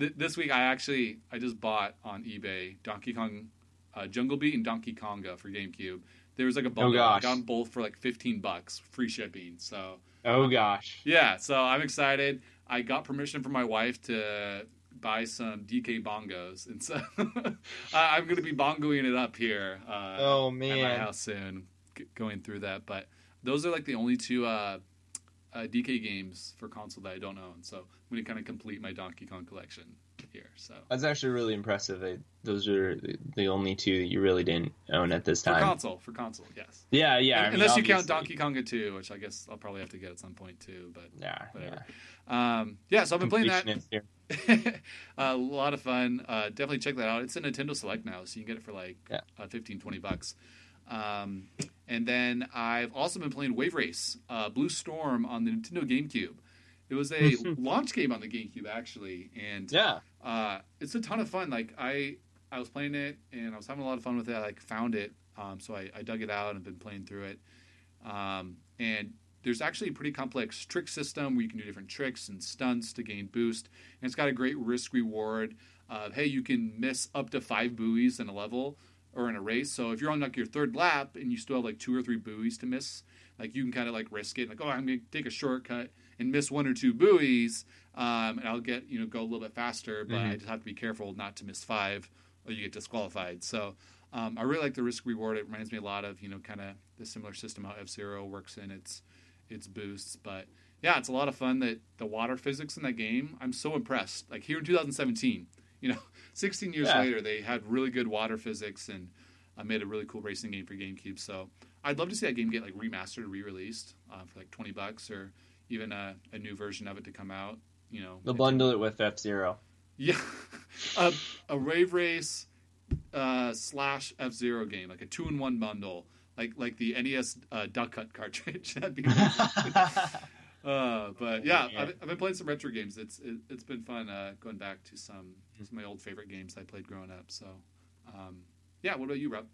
[SPEAKER 1] th- this week I actually I just bought on eBay Donkey Kong uh, Jungle Beat and Donkey Konga for GameCube. There was like a bundle. I got them both for like fifteen bucks, free shipping. So
[SPEAKER 2] Oh gosh.
[SPEAKER 1] yeah, so I'm excited. I got permission from my wife to buy some DK bongos, and so I- I'm going to be bongoing it up here. Uh,
[SPEAKER 2] Oh
[SPEAKER 1] at my
[SPEAKER 2] man.
[SPEAKER 1] house soon, g- going through that. But those are like the only two uh, uh, DK games for console that I don't own. So I'm going to kind of complete my Donkey Kong collection here. So
[SPEAKER 2] That's actually really impressive. That those are the- the only two that you really didn't own at this time.
[SPEAKER 1] for console, for console, yes.
[SPEAKER 2] Yeah, yeah. I mean,
[SPEAKER 1] Unless you count. Donkey Konga 2, which I guess I'll probably have to get at some point too. But
[SPEAKER 2] Yeah,
[SPEAKER 1] Whatever.
[SPEAKER 2] yeah.
[SPEAKER 1] um, yeah, so I've been playing that.
[SPEAKER 2] Here.
[SPEAKER 1] a lot of fun. Uh, definitely check that out. It's a Nintendo Select now, so you can get it for like
[SPEAKER 2] Yeah.
[SPEAKER 1] uh, 15, 20 bucks. Um, and then I've also been playing Wave Race, uh, Blue Storm on the Nintendo GameCube. It was a launch game on the GameCube actually, and
[SPEAKER 2] Yeah.
[SPEAKER 1] uh, it's a ton of fun. Like I, I was playing it and I was having a lot of fun with it. I like found it, um, so I, I dug it out and been playing through it. Um, and there's actually a pretty complex trick system where you can do different tricks and stunts to gain boost. And it's got a great risk reward. Uh, hey, you can miss up to five buoys in a level or in a race. So if you're on like your third lap and you still have like two or three buoys to miss, like you can kind of like risk it. Like, oh, I'm gonna take a shortcut and miss one or two buoys, um, and I'll get you know go a little bit faster. But I just have to be careful not to miss five, or you get disqualified. So um, I really like the risk reward. It reminds me a lot of you know kind of the similar system how F Zero works in its its boosts. But yeah, it's a lot of fun. That the water physics in that game, I'm so impressed. Like here in 2017, you know, 16 years
[SPEAKER 2] Yeah.
[SPEAKER 1] later, they had really good water physics and uh, made a really cool racing game for GameCube. So I'd love to see that game get like remastered, re-released uh, for like 20 bucks, or even a, a new version of it to come out. You know,
[SPEAKER 2] They'll bundle it with F Zero.
[SPEAKER 1] yeah, a, a Rave Race uh, slash F Zero game, like a two in one bundle, like like the NES uh, Duck Hunt cartridge. That'd be. uh, but yeah,
[SPEAKER 2] Yeah.
[SPEAKER 1] I've, I've been playing some retro games. It's it, it's been fun uh, going back to some some of my old favorite games I played growing up. So, um, yeah. What about you, Rob?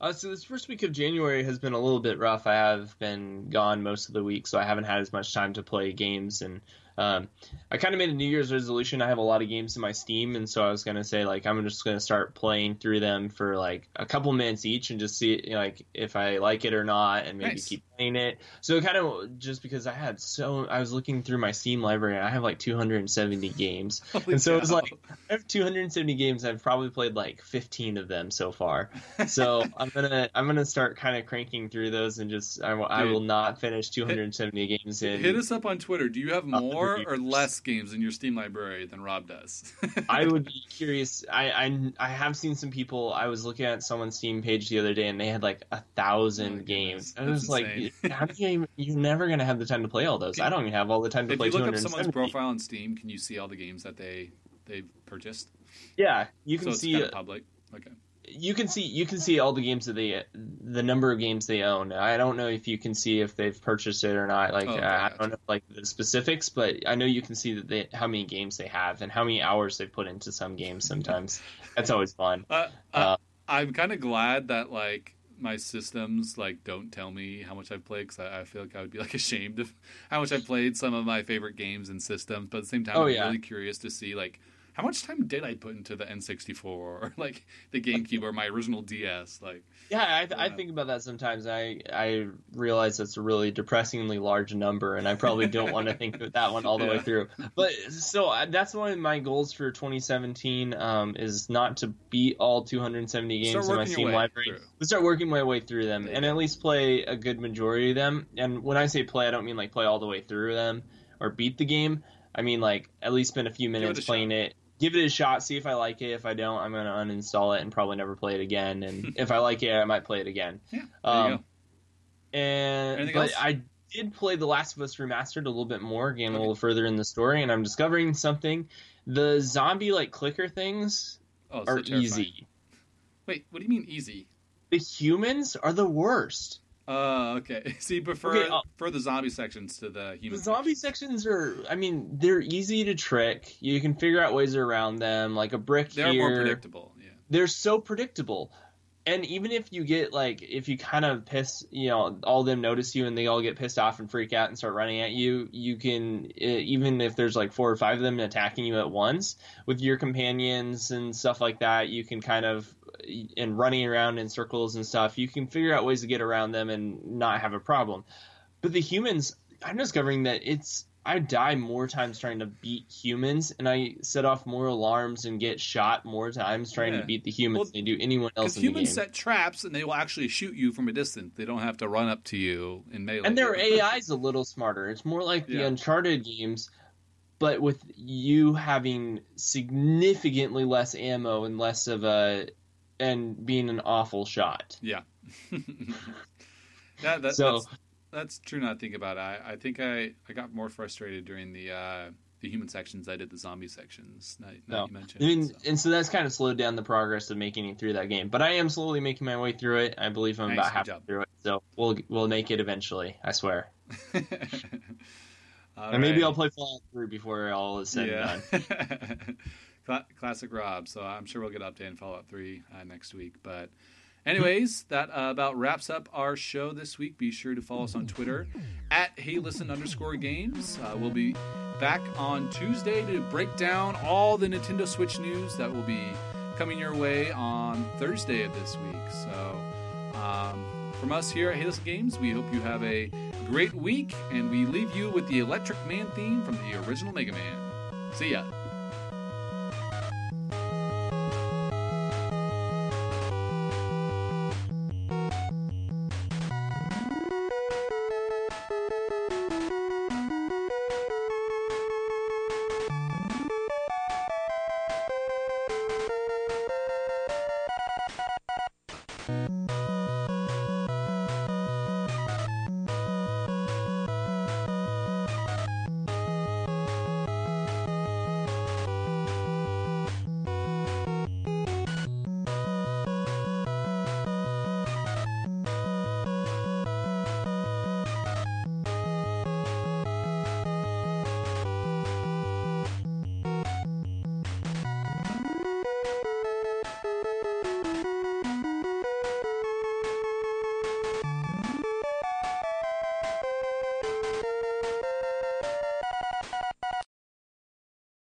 [SPEAKER 2] Uh, so this first week of January has been a little bit rough. I have been gone most of the week, so I haven't had as much time to play games. And um, I kind of made a New Year's resolution. I have a lot of games in my Steam, and so I was gonna say like I'm just gonna start playing through them for like a couple minutes each, and just see you know, like if I like it or not, and maybe
[SPEAKER 1] Nice.
[SPEAKER 2] keep playing it. So kind of just because I had so I was looking through my Steam library, and I have like 270 games,
[SPEAKER 1] Holy
[SPEAKER 2] and so it was like I have 270 games. I've probably played like 15 of them so far. So I'm gonna I'm gonna start kind of cranking through those and just I, will- I will not finish 270 games in.
[SPEAKER 1] Hit us up on Twitter. Do you have more or less games in your Steam library than Rob does?
[SPEAKER 2] I would be curious. I, I I have seen some people. I was looking at someone's Steam page the other day, and they had like a
[SPEAKER 1] Oh
[SPEAKER 2] thousand
[SPEAKER 1] goodness.
[SPEAKER 2] games. I
[SPEAKER 1] That's
[SPEAKER 2] was like,
[SPEAKER 1] insane.
[SPEAKER 2] how do you even, you're never gonna have the time to play all those. I don't even have all the time to
[SPEAKER 1] if
[SPEAKER 2] play
[SPEAKER 1] you look up someone's profile on Steam, can you see all the games that they they've purchased?
[SPEAKER 2] Yeah, you
[SPEAKER 1] so
[SPEAKER 2] can
[SPEAKER 1] it's
[SPEAKER 2] see
[SPEAKER 1] kind of public. Okay.
[SPEAKER 2] you can see you can see all the games that they the number of games they own. I don't know if you can see if they've purchased it or not. Like
[SPEAKER 1] Oh, okay,
[SPEAKER 2] I don't know like the specifics, but I know you can see that they how many games they have and how many hours they've put into some games. Sometimes that's always fun.
[SPEAKER 1] Uh,
[SPEAKER 2] Uh,
[SPEAKER 1] uh, I'm kind of glad that like my systems like don't tell me how much I've played because I, I feel like I would be like ashamed of how much I've played some of my favorite games and systems. But at the same time,
[SPEAKER 2] Oh,
[SPEAKER 1] I'm
[SPEAKER 2] yeah.
[SPEAKER 1] really curious to see like how much time did I put into the N64 or like the GameCube or my original DS? Like,
[SPEAKER 2] Yeah, I, I think about that sometimes. I I realize that's a really depressingly large number, and I probably don't want to think of that one all the way through. But so uh, that's one of my goals for 2017 um, is not to beat all 270 games in my Steam library.
[SPEAKER 1] through.
[SPEAKER 2] But start working my way through them,
[SPEAKER 1] you
[SPEAKER 2] and at least play a good majority of them. And when I say play, I don't mean like play all the way through them or beat the game. I mean like at least spend a few minutes
[SPEAKER 1] shot.
[SPEAKER 2] playing it. Give it a shot, see if I like it. If I don't, I'm gonna uninstall it and probably never play it again. And if I like it, I might play it again.
[SPEAKER 1] yeah, there you
[SPEAKER 2] Um,
[SPEAKER 1] go.
[SPEAKER 2] And
[SPEAKER 1] Anything
[SPEAKER 2] but
[SPEAKER 1] else?
[SPEAKER 2] I did play The Last of Us Remastered a little bit more, getting
[SPEAKER 1] Okay.
[SPEAKER 2] a little further in the story, and I'm discovering something. The zombie like clicker things
[SPEAKER 1] Oh, so
[SPEAKER 2] are
[SPEAKER 1] terrifying.
[SPEAKER 2] easy.
[SPEAKER 1] Wait, what do you mean easy?
[SPEAKER 2] The humans are the worst.
[SPEAKER 1] Uh, okay. So you prefer
[SPEAKER 2] Okay, uh,
[SPEAKER 1] for the zombie sections to the human.
[SPEAKER 2] The zombie sections are, I mean, they're easy to trick. You can figure out ways around them, like a brick
[SPEAKER 1] They're
[SPEAKER 2] here.
[SPEAKER 1] more predictable. Yeah.
[SPEAKER 2] They're so predictable. And even if you get like, if you kind of piss, you know, all of them notice you and they all get pissed off and freak out and start running at you, you can, uh, even if there's like four or five of them attacking you at once, with your companions and stuff like that, you can kind of, and running around in circles and stuff, you can figure out ways to get around them and not have a problem. But the humans, I'm discovering that it's I die more times trying to beat humans, and I set off more alarms and get shot more times trying
[SPEAKER 1] Yeah.
[SPEAKER 2] to beat the humans
[SPEAKER 1] Well,
[SPEAKER 2] than do anyone else
[SPEAKER 1] Because
[SPEAKER 2] in the game.
[SPEAKER 1] humans set traps and they will actually shoot you from a distance. They don't have to run up to you in melee.
[SPEAKER 2] and their AI's a little smarter. It's more like the Uncharted games, but with you having significantly less ammo and less of a and being an awful shot.
[SPEAKER 1] Yeah. yeah, that,
[SPEAKER 2] So-
[SPEAKER 1] that's, that's true. Not think about it, I, I think I, I got more frustrated during the uh, the human sections. I did the zombie sections. Now, now
[SPEAKER 2] No.
[SPEAKER 1] you mentioned.
[SPEAKER 2] I mean,
[SPEAKER 1] so.
[SPEAKER 2] and so that's kind of slowed down the progress of making it through that game. But I am slowly making my way through it. I believe I'm
[SPEAKER 1] Nice,
[SPEAKER 2] about halfway
[SPEAKER 1] job.
[SPEAKER 2] through it, so we'll we'll make it eventually. I swear. And maybe. I'll play Fallout 3 before all is said
[SPEAKER 1] yeah.
[SPEAKER 2] and done.
[SPEAKER 1] Cla- Classic Rob. So I'm sure we'll get update on Fallout 3 uh, next week. But, anyways, that uh, about wraps up our show this week. Be sure to follow us on Twitter at Hey Listen underscore Games. Uh, we'll be back on Tuesday to break down all the Nintendo Switch news that will be coming your way on Thursday of this week. So, um, from us here at Hey Listen Games, we hope you have a great week, and we leave you with the Electric Man theme from the original Mega Man. See ya.